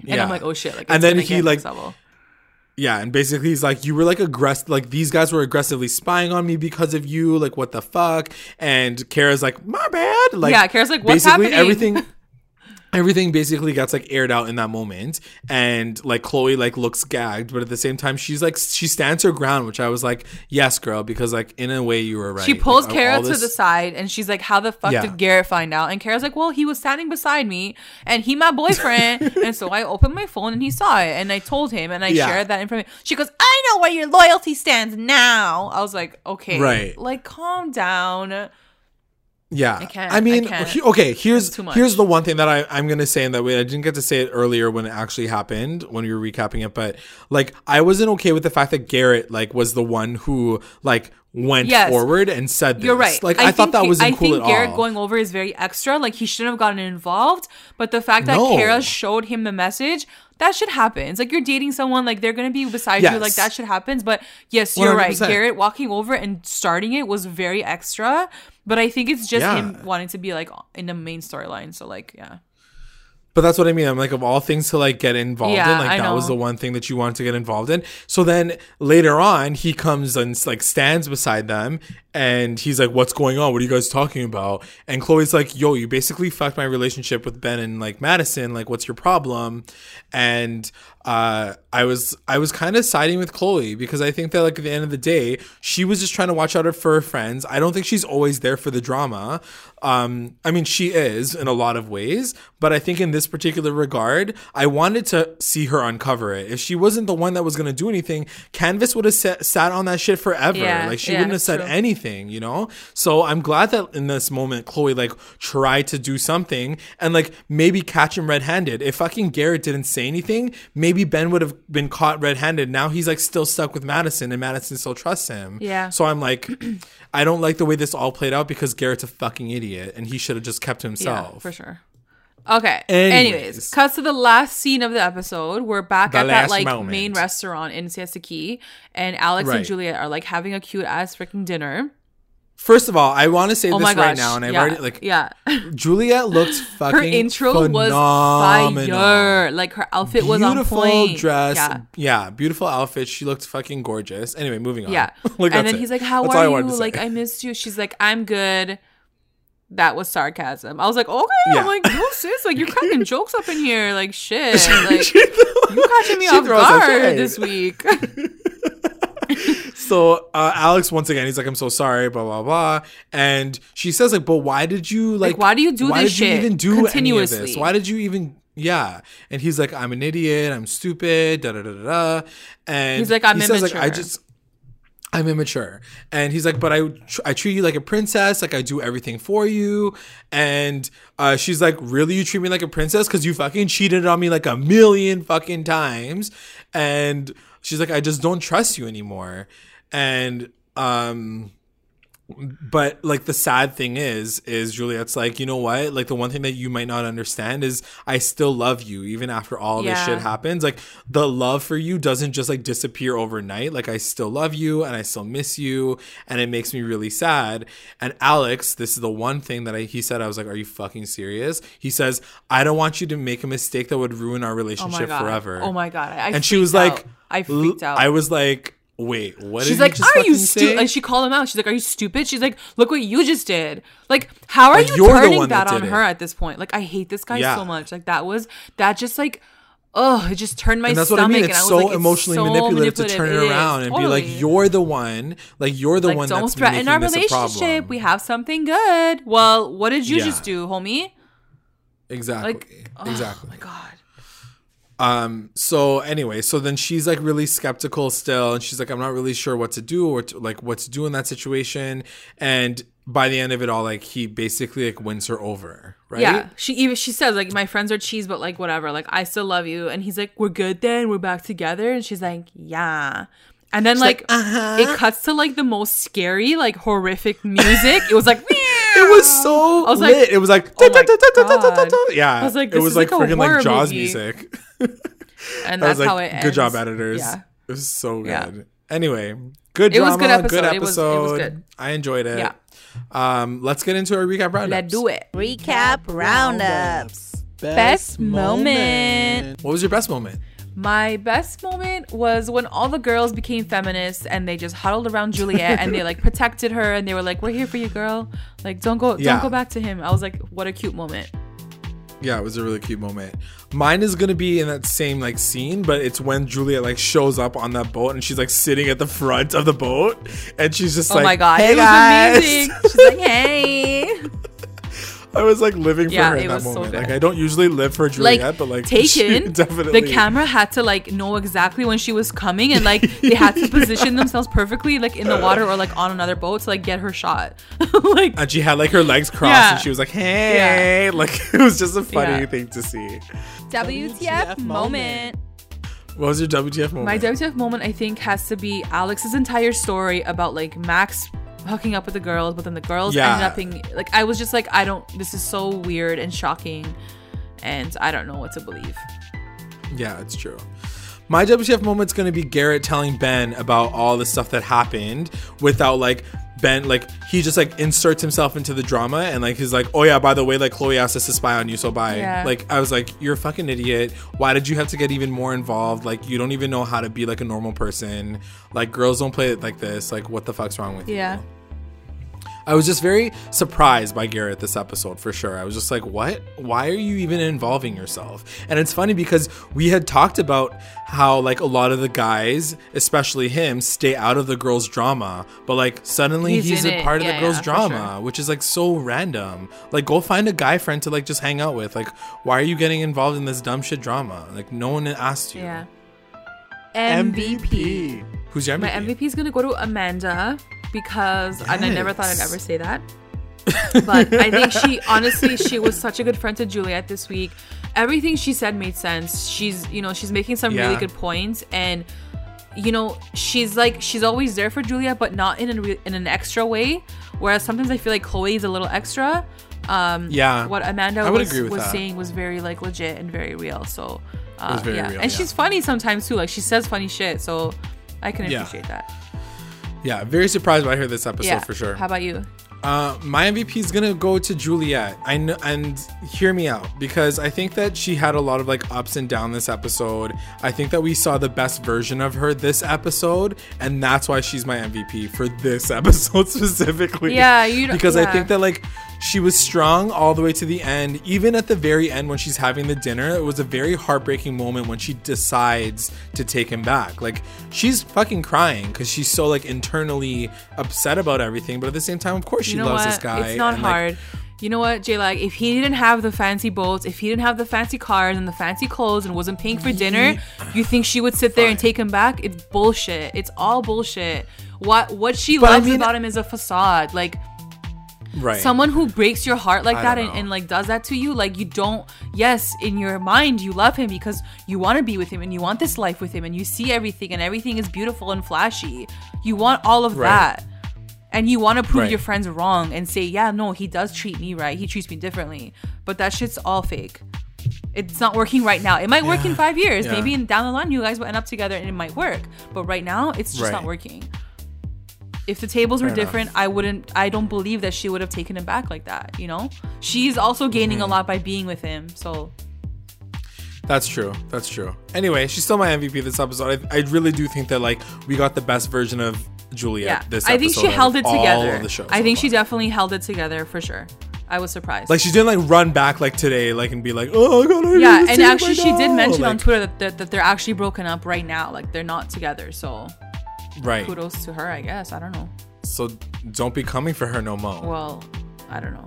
Speaker 3: And
Speaker 2: Yeah.
Speaker 3: I'm like, oh shit. Like,
Speaker 2: And then he, like. Yeah, and basically he's like, you were like aggressive, like these guys were aggressively spying on me because of you. Like, what the fuck? And Kara's like, my bad. Like,
Speaker 3: Yeah, Kara's like, "What's
Speaker 2: basically
Speaker 3: happening?"
Speaker 2: Everything, (laughs) everything basically gets like aired out in that moment, and like Chloe like looks gagged, but at the same time she's like she stands her ground, which I was like, yes, girl, because like in a way you were right.
Speaker 3: She pulls
Speaker 2: Like,
Speaker 3: Kara
Speaker 2: all
Speaker 3: to the side and she's like, How the fuck
Speaker 2: Yeah.
Speaker 3: did Garrett find out? And Kara's like, Well, he was standing beside me and he my boyfriend. (laughs) and so I opened my phone and he saw it and I told him and I
Speaker 2: Yeah.
Speaker 3: shared that information. She goes, I know where your loyalty stands now. I was like, Okay.
Speaker 2: Right.
Speaker 3: Like, calm down.
Speaker 2: Yeah,
Speaker 3: I can't-
Speaker 2: I mean,
Speaker 3: I can't.
Speaker 2: okay. Here's
Speaker 3: It's too much.
Speaker 2: here's the one thing that I I'm gonna say in that way. I didn't get to say it earlier when it actually happened when we were recapping it, but like I wasn't okay with the fact that Garrett like was the one who like went
Speaker 3: Yes.
Speaker 2: forward and said this.
Speaker 3: You're right.
Speaker 2: Like I, thought that wasn't
Speaker 3: I
Speaker 2: cool
Speaker 3: think
Speaker 2: at
Speaker 3: Garrett
Speaker 2: all.
Speaker 3: going over is very extra. Like he shouldn't have gotten involved. But the fact that
Speaker 2: No.
Speaker 3: Kara showed him the message, that should happen. It's like you're dating someone, like they're gonna be beside you, like that should happen. But yes, you're right.
Speaker 2: 100%.
Speaker 3: Garrett walking over and starting it was very extra. But I think it's just
Speaker 2: Yeah.
Speaker 3: him wanting to be like in the main storyline. So like, yeah.
Speaker 2: But that's what I mean. I'm like, of all things to like get involved
Speaker 3: Yeah,
Speaker 2: in, like
Speaker 3: I
Speaker 2: that was the one thing that you wanted to get involved in. So then later on, he comes and like stands beside them, and he's like, "What's going on? What are you guys talking about?" And Chloe's like, "Yo, you basically fucked my relationship with Ben and like Madison. Like, what's your problem?" And uh, I was I was kind of siding with Chloe because I think that like at the end of the day, she was just trying to watch out for her friends. I don't think she's always there for the drama. Um, I mean, she is in a lot of ways, but I think in this particular regard, I wanted to see her uncover it. If she wasn't the one that was going to do anything, Canvas would have sat, sat on that shit forever.
Speaker 3: Yeah,
Speaker 2: like she
Speaker 3: yeah,
Speaker 2: wouldn't have said
Speaker 3: true.
Speaker 2: anything, you know? So I'm glad that in this moment, Chloe like tried to do something and like maybe catch him red handed. If fucking Garrett didn't say anything, maybe Ben would have been caught red handed. Now he's like still stuck with Madison and Madison still trusts him.
Speaker 3: Yeah.
Speaker 2: So I'm like, (clears throat) I don't like the way this all played out because Garrett's a fucking idiot and he should have just kept to himself.
Speaker 3: Yeah, for sure. Okay.
Speaker 2: Anyways.
Speaker 3: Anyways, cuts to the last scene of the episode. We're back
Speaker 2: The
Speaker 3: at that like
Speaker 2: moment.
Speaker 3: main restaurant in Siesta Key, and Alex and Juliet are like having a cute ass freaking dinner.
Speaker 2: First of all, I want to say
Speaker 3: Oh
Speaker 2: this right now, and I've
Speaker 3: yeah,
Speaker 2: already like
Speaker 3: yeah. (laughs)
Speaker 2: Juliet looked fucking
Speaker 3: her intro was
Speaker 2: phenomenal.
Speaker 3: fire. Like her outfit was on
Speaker 2: beautiful
Speaker 3: point.
Speaker 2: dress.
Speaker 3: Yeah.
Speaker 2: Yeah. beautiful outfit. She looked fucking gorgeous. Anyway, moving on.
Speaker 3: Yeah. (laughs)
Speaker 2: Like,
Speaker 3: and then
Speaker 2: it.
Speaker 3: he's like, How
Speaker 2: That's
Speaker 3: are you?
Speaker 2: say.
Speaker 3: Like, I missed you. She's like, I'm good. That was sarcasm. I was like, okay.
Speaker 2: Yeah.
Speaker 3: I'm like, no, (laughs) sis. Like, you're cracking jokes up in here. Like, shit. Like, you catching me off guard this week.
Speaker 2: So uh, Alex once again, he's like, "I'm so sorry," blah blah blah, and she says like, "But why did you like?
Speaker 3: why do you do this? Shit?
Speaker 2: Why
Speaker 3: this
Speaker 2: did you even do any of this? Why did you even?" Yeah, and he's like, "I'm an idiot. I'm stupid." Da da da da. And
Speaker 3: He's like, "I'm
Speaker 2: he says like, "I just." I'm immature. And he's like, but I, tr- I treat you like a princess. Like I do everything for you. And uh, she's like, really? You treat me like a princess? Cause you fucking cheated on me like a million fucking times. And she's like, I just don't trust you anymore. And, um, but like the sad thing is is juliet's like you know what like the one thing that you might not understand is i still love you even after all this shit happens like the love for you doesn't just like disappear overnight like i still love you and i still miss you and it makes me really sad and alex this is the one thing that I, he said i was like are you fucking serious he says i don't want you to make a mistake that would ruin our
Speaker 3: oh
Speaker 2: relationship
Speaker 3: god.
Speaker 2: forever
Speaker 3: Oh my god. I, I
Speaker 2: and she was
Speaker 3: freaked
Speaker 2: like.
Speaker 3: I freaked out.
Speaker 2: i was like wait what
Speaker 3: She's like,
Speaker 2: just
Speaker 3: "Are you stupid?" And she called him out. She's like, "Are you stupid?" She's like, "Look what you just did." Like, how are
Speaker 2: Like,
Speaker 3: you turning that,
Speaker 2: that
Speaker 3: on
Speaker 2: did
Speaker 3: her at this point? Like, I hate this guy
Speaker 2: Yeah.
Speaker 3: so much. Like, that was that just like oh, it just turned my
Speaker 2: and that's what. I mean.
Speaker 3: and
Speaker 2: It's
Speaker 3: I was
Speaker 2: so
Speaker 3: like, it's
Speaker 2: emotionally
Speaker 3: so
Speaker 2: manipulative, to turn
Speaker 3: It
Speaker 2: it around and be like, "You're the one. Like you're the
Speaker 3: like,
Speaker 2: one
Speaker 3: don't
Speaker 2: that's
Speaker 3: threaten
Speaker 2: making
Speaker 3: our
Speaker 2: this
Speaker 3: relationship. We have something good. Well, what did you
Speaker 2: Yeah.
Speaker 3: just do, homie?
Speaker 2: exactly.
Speaker 3: Like,
Speaker 2: exactly.
Speaker 3: Oh my god.
Speaker 2: Um. So anyway, so then she's like really skeptical still, and she's like, "I'm not really sure what to do or to, like what to do in that situation." And by the end of it all, like he basically like wins her over, right?
Speaker 3: Yeah, she even she says like my friends are cheese, but like whatever. Like I still love you, and he's like we're good then, we're back together, and she's like yeah. And then like,
Speaker 2: like, "Uh-huh."
Speaker 3: it cuts to like the most scary, like horrific music. it was like (laughs)
Speaker 2: It was so
Speaker 3: I was like,
Speaker 2: it was like,
Speaker 3: oh my God.
Speaker 2: yeah.
Speaker 3: I was like,
Speaker 2: it was
Speaker 3: is
Speaker 2: like
Speaker 3: like
Speaker 2: freaking like
Speaker 3: horror
Speaker 2: Jaws
Speaker 3: movie.
Speaker 2: music. (laughs)
Speaker 3: and
Speaker 2: I
Speaker 3: that's
Speaker 2: was like,
Speaker 3: how it ends.
Speaker 2: good job, editors.
Speaker 3: Yeah.
Speaker 2: It was so good.
Speaker 3: Yeah.
Speaker 2: Anyway, good
Speaker 3: It was good episode.
Speaker 2: good
Speaker 3: It was- it was
Speaker 2: episode.
Speaker 3: good.
Speaker 2: I enjoyed it.
Speaker 3: Yeah.
Speaker 2: Um, let's get into our recap roundup.
Speaker 3: Let's do it.
Speaker 1: Recap roundups.
Speaker 3: Best moment.
Speaker 2: What was your best moment?
Speaker 3: My best moment was when all the girls became feminists and they just huddled around Juliet and they like (laughs) protected her and they were like, "We're here for you, girl. Like, don't go,
Speaker 2: Yeah.
Speaker 3: don't go back to him." I was like, "What a cute moment."
Speaker 2: Yeah, it was a really cute moment. Mine is gonna be in that same like scene, but it's when Juliet like shows up on that boat and she's like sitting at the front of the boat and she's just
Speaker 3: Oh
Speaker 2: like, "Oh
Speaker 3: my god,
Speaker 2: hey
Speaker 3: it was
Speaker 2: guys.
Speaker 3: amazing. She's like, "Hey." (laughs)
Speaker 2: I was like living for
Speaker 3: Yeah,
Speaker 2: her
Speaker 3: it
Speaker 2: in that
Speaker 3: was so
Speaker 2: moment.
Speaker 3: good.
Speaker 2: like I don't usually live for
Speaker 3: like
Speaker 2: Juliet, but like (laughs) she
Speaker 3: taken
Speaker 2: definitely
Speaker 3: the camera had to like know exactly when she was coming and like they had to (laughs) position themselves perfectly like in the water or like on another boat to like get her shot (laughs) like
Speaker 2: and she had like her legs crossed
Speaker 3: Yeah.
Speaker 2: and she was like, "Hey!" Like it was just a funny
Speaker 3: Yeah.
Speaker 2: thing to see.
Speaker 3: WTF moment
Speaker 2: What was your WTF moment?
Speaker 3: my WTF moment I think has to be Alex's entire story about like Max hooking up with the girls but then the girls
Speaker 2: Yeah.
Speaker 3: ended up being like I was just like I don't this is so weird and shocking and I don't know what to believe
Speaker 2: Yeah, it's true. My WTF moment's gonna be Garrett telling Ben about all the stuff that happened without like Ben like he just like inserts himself into the drama and like he's like, oh yeah, by the way, like Chloe asked us to spy on you, so bye.
Speaker 3: Yeah.
Speaker 2: Like I was like, you're a fucking idiot. Why did you have to get even more involved? Like you don't even know how to be like a normal person. Like girls don't play it like this. Like what the fuck's wrong with you?
Speaker 3: yeah
Speaker 2: I was just very surprised by Garrett this episode for sure. I was just like, what? Why are you even involving yourself? And it's funny because we had talked about how, like, a lot of the guys, especially him, stay out of the girls' drama, but like, suddenly
Speaker 3: He's
Speaker 2: he's, a
Speaker 3: it.
Speaker 2: part of the girls'
Speaker 3: yeah, for
Speaker 2: drama,
Speaker 3: sure.
Speaker 2: which is like so random. Like, go find a guy friend to like just hang out with. Like, why are you getting involved in this dumb shit drama? Like, no one asked you.
Speaker 3: yeah MVP
Speaker 2: Who's your MVP?
Speaker 3: My MVP is gonna go to Amanda because and I never thought I'd ever say that. (laughs) But I think she honestly she was such a good friend to Juliet this week. Everything she said made sense. She's you know she's making some really good points and you know she's like she's always there for Juliet but not in a re- in an extra way. Whereas sometimes I feel like Chloe is a little extra. Um,
Speaker 2: Yeah,
Speaker 3: what Amanda was, was
Speaker 2: that.
Speaker 3: saying was very like legit and very real. So uh,
Speaker 2: very
Speaker 3: yeah,
Speaker 2: real,
Speaker 3: and
Speaker 2: yeah.
Speaker 3: she's funny sometimes too. Like she says funny shit, so I can
Speaker 2: Yeah.
Speaker 3: appreciate that.
Speaker 2: Yeah, very surprised by her this episode
Speaker 3: yeah,
Speaker 2: for sure.
Speaker 3: How about you?
Speaker 2: Uh, my MVP is gonna go to Juliet. I know, and hear me out because I think that she had a lot of like ups and downs this episode. I think that we saw the best version of her this episode, and that's why she's my MVP for this (laughs) episode specifically.
Speaker 3: Yeah, you-
Speaker 2: because I think that like she was strong all the way to the end. Even at the very end when she's having the dinner, it was a very heartbreaking moment when she decides to take him back. Like she's fucking crying because she's so like internally upset about everything, but at the same time, of course, she
Speaker 3: you know
Speaker 2: loves
Speaker 3: what?
Speaker 2: this guy.
Speaker 3: It's not
Speaker 2: and, like,
Speaker 3: hard. You know what, J Lag? If he didn't have the fancy boats, if he didn't have the fancy cars and the fancy clothes and wasn't paying for dinner, you think she would sit there and take him back? It's bullshit. It's all bullshit. What what she
Speaker 2: But I
Speaker 3: loves
Speaker 2: mean-
Speaker 3: about him is a facade. Like
Speaker 2: right.
Speaker 3: someone who breaks your heart like
Speaker 2: I
Speaker 3: that and, and like does that to you like you don't yes in your mind you love him because you want to be with him and you want this life with him and you see everything and everything is beautiful and flashy. You want all of
Speaker 2: Right.
Speaker 3: that. And you want to prove
Speaker 2: Right.
Speaker 3: your friends wrong and say yeah no he does treat me right. He treats me differently. But that shit's all fake. It's not working right now. It might work in five years.
Speaker 2: Yeah.
Speaker 3: maybe in, down the line you guys will end up together and it might work. But right now it's just not working if the tables were
Speaker 2: Fair enough.
Speaker 3: different, I wouldn't. I don't believe that she would have taken him back like that. You know, she's also gaining
Speaker 2: Mm-hmm.
Speaker 3: a lot by being with him. So
Speaker 2: That's true. That's true. Anyway, she's still my MVP this episode. I, I really do think that like we got the best version of Juliet
Speaker 3: yeah,
Speaker 2: this
Speaker 3: I think she held it
Speaker 2: all
Speaker 3: together.
Speaker 2: of the show
Speaker 3: I
Speaker 2: so
Speaker 3: think she definitely held it together for sure. I was surprised.
Speaker 2: Like she didn't like run back like today, like and be like, oh god, I
Speaker 3: yeah, and actually, she did
Speaker 2: doll."
Speaker 3: mention on Twitter that, that that they're actually broken up right now. Like they're not together. So
Speaker 2: right.
Speaker 3: kudos to her, I guess. I don't know.
Speaker 2: So don't be coming for her no more.
Speaker 3: Well, I don't know.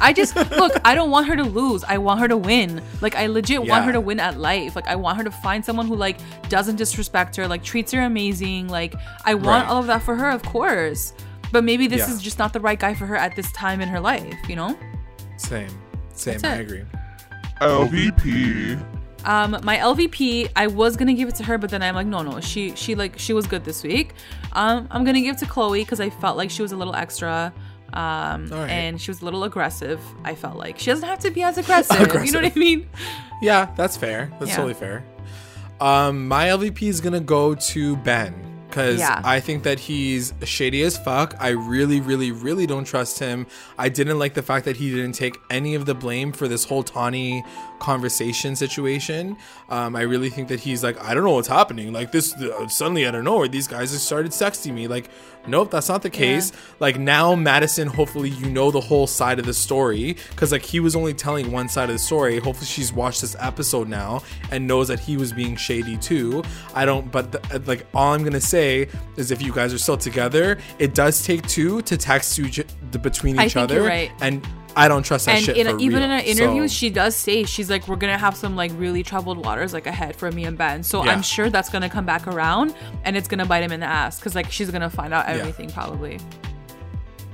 Speaker 3: I just look. I don't want her to lose. I want her to win. Like I legit want her to win at life. Like I want her to find someone who like doesn't disrespect her, like treats her amazing. Like I want
Speaker 2: Right.
Speaker 3: all of that for her, of course. But maybe this
Speaker 2: Yeah.
Speaker 3: is just not the right guy for her at this time in her life. You know.
Speaker 2: Same, same.
Speaker 3: That's
Speaker 2: I
Speaker 3: it.
Speaker 2: agree.
Speaker 4: LVP.
Speaker 3: Um, my LVP, I was gonna give it to her, but then I'm like, no, no, she she like she was good this week. Um, I'm gonna give it to Chloe because I felt like she was a little extra. Um,
Speaker 2: right.
Speaker 3: and she was a little aggressive. I felt like she doesn't have to be as (laughs) aggressive. You know what I mean?
Speaker 2: Yeah, that's fair. That's
Speaker 3: Yeah.
Speaker 2: totally fair. Um, my LVP is gonna go to Ben because
Speaker 3: Yeah.
Speaker 2: I think that he's shady as fuck. I really, really, really don't trust him. I didn't like the fact that he didn't take any of the blame for this whole Tawny conversation situation. Um, I really think that he's like, I don't know what's happening. Like this, uh, suddenly out of nowhere, these guys just started sexting me. Like, nope, that's not the case. Like now, Madison, hopefully you know the whole side of the story because like he was only telling one side of the story. Hopefully she's watched this episode now and knows that he was being shady too. I don't, but the, uh, like all I'm gonna say is if you guys are still together, it does take two to text you j- the, between
Speaker 3: I
Speaker 2: each
Speaker 3: think
Speaker 2: other,
Speaker 3: you're right.
Speaker 2: and I don't trust that
Speaker 3: and
Speaker 2: shit
Speaker 3: in,
Speaker 2: for
Speaker 3: even
Speaker 2: real.
Speaker 3: in an interview,
Speaker 2: So-
Speaker 3: she does say she's like, we're gonna have some like really troubled waters like ahead for me and Ben. So
Speaker 2: Yeah.
Speaker 3: I'm sure that's gonna come back around and it's gonna bite him in the ass because like she's gonna find out everything probably.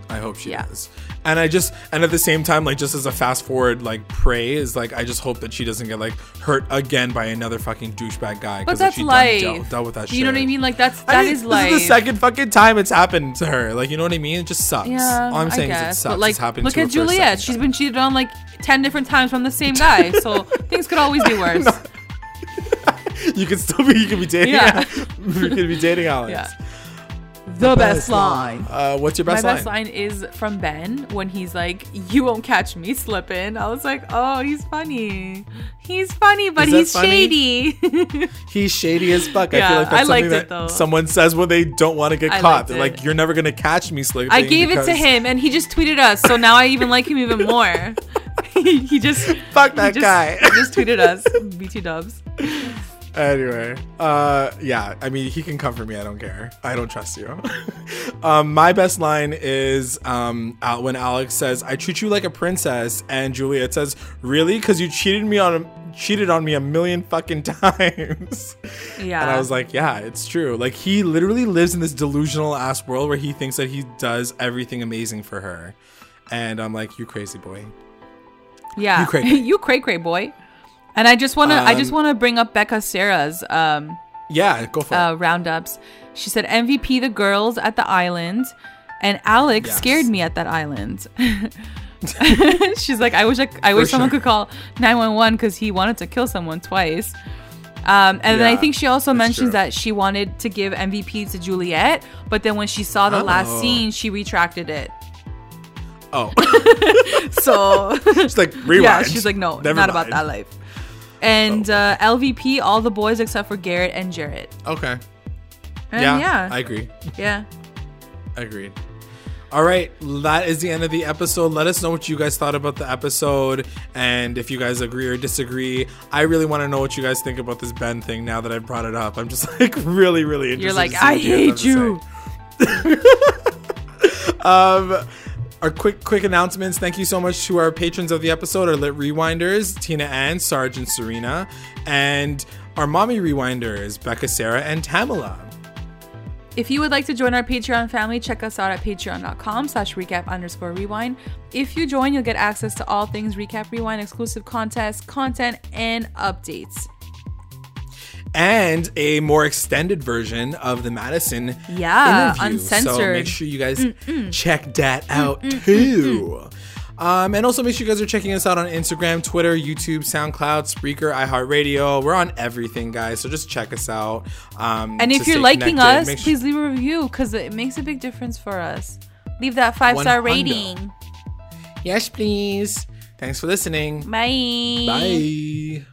Speaker 2: I hope she
Speaker 3: Yeah.
Speaker 2: does. And I just and at the same time, like just as a fast forward, like pray is like I just hope that she doesn't get like hurt again by another fucking douchebag guy.
Speaker 3: But that's
Speaker 2: she done. Dealt, dealt with that shit.
Speaker 3: You know what I mean? Like that's
Speaker 2: I
Speaker 3: that
Speaker 2: mean,
Speaker 3: is
Speaker 2: this
Speaker 3: life.
Speaker 2: is the second fucking time it's happened to her. Like you know what I mean? It just sucks.
Speaker 3: Yeah,
Speaker 2: All I'm
Speaker 3: I
Speaker 2: saying is it sucks.
Speaker 3: But like,
Speaker 2: it's happened
Speaker 3: look
Speaker 2: to
Speaker 3: at
Speaker 2: her for a
Speaker 3: Juliet. She's
Speaker 2: time.
Speaker 3: been cheated on like ten different times from the same guy. (laughs) So things could always be (laughs) worse. (laughs)
Speaker 2: you could still be. You could be dating.
Speaker 3: Yeah.
Speaker 2: you could be dating Alex.
Speaker 3: Yeah. The best line.
Speaker 2: Uh, what's your best line?
Speaker 3: My
Speaker 2: best
Speaker 3: best
Speaker 2: line?
Speaker 3: line is from Ben when he's like, "You won't catch me slipping." I was like, "Oh, he's funny. He's funny, but he's
Speaker 2: funny?
Speaker 3: shady." (laughs)
Speaker 2: He's shady as fuck. I feel like that's
Speaker 3: I liked
Speaker 2: something
Speaker 3: it,
Speaker 2: that
Speaker 3: though.
Speaker 2: someone says when they don't want to get
Speaker 3: I
Speaker 2: caught. They're
Speaker 3: it.
Speaker 2: like, "You're never gonna catch me slipping."
Speaker 3: I gave it to him, and he just tweeted us. So now I even like him even more. he, (laughs) he just
Speaker 2: Fuck that
Speaker 3: he just,
Speaker 2: guy.
Speaker 3: he just tweeted us. (laughs) BT Dubs.
Speaker 2: Anyway, uh, yeah, I mean, he can come for me. I don't care. I don't trust you. (laughs) um, my best line is um, when Alex says, "I treat you like a princess," and Juliet says, "Really? Because you cheated me on cheated on me a million fucking (laughs) times."
Speaker 3: Yeah.
Speaker 2: And I was like, "Yeah, it's true." Like he literally lives in this delusional ass world where he thinks that he does everything amazing for her, and I'm like, "You crazy boy."
Speaker 3: Yeah,
Speaker 2: You cray. (laughs)
Speaker 3: you cray cray boy. And I just wanna, I just
Speaker 2: Um,
Speaker 3: wanna bring up Becca Sarah's um,
Speaker 2: Yeah, go for it.
Speaker 3: uh, roundups. She said MVP the girls at the island, and Alex
Speaker 2: Yes.
Speaker 3: scared me at that island. (laughs) She's like, I wish I, I wish
Speaker 2: For
Speaker 3: someone
Speaker 2: sure.
Speaker 3: could call nine one one because he wanted to kill someone twice. Um, and then I think she also mentions
Speaker 2: true.
Speaker 3: that she wanted to give MVP to Juliet, but then when she saw the last
Speaker 2: Oh.
Speaker 3: scene, she retracted it.
Speaker 2: oh, (laughs)
Speaker 3: So (laughs)
Speaker 2: it's like rewind.
Speaker 3: yeah, she's like, no,
Speaker 2: Never
Speaker 3: not about that life. And uh, LVP, all the boys except for Garrett and Jarrett.
Speaker 2: Okay.
Speaker 3: And
Speaker 2: yeah,
Speaker 3: yeah,
Speaker 2: I agree.
Speaker 3: yeah. (laughs)
Speaker 2: Agreed. All right, that is the end of the episode. Let us know what you guys thought about the episode and if you guys agree or disagree. I really want to know what you guys think about this Ben thing now that I brought it up. I'm just (laughs) like really, really interested.
Speaker 3: You're like, I hate you. (laughs)
Speaker 2: Um, our quick, quick announcements. Thank you so much to our patrons of the episode, our lit rewinders, Tina Ann, Sarge, and Serena, and our mommy rewinders, Becca, Sarah, and Tamala.
Speaker 3: If you would like to join our Patreon family, check us out at patreon.com slash recap underscore rewind. If you join, you'll get access to all things recap rewind, exclusive contests, content, and updates.
Speaker 2: And a more extended version of the Madison
Speaker 3: Yeah,
Speaker 2: interview. So
Speaker 3: uncensored.
Speaker 2: make sure you guys mm, mm. check that mm, out too. Um, and also make sure you guys are checking us out on Instagram, Twitter, YouTube, SoundCloud, Spreaker, iHeartRadio. We're on everything, guys. So just check us out. Um,
Speaker 3: And if you're liking us,
Speaker 2: sure-
Speaker 3: please leave a review because it makes a big difference for us. Leave that five star rating.
Speaker 2: yes, please. Thanks for listening.
Speaker 3: Bye.
Speaker 2: Bye.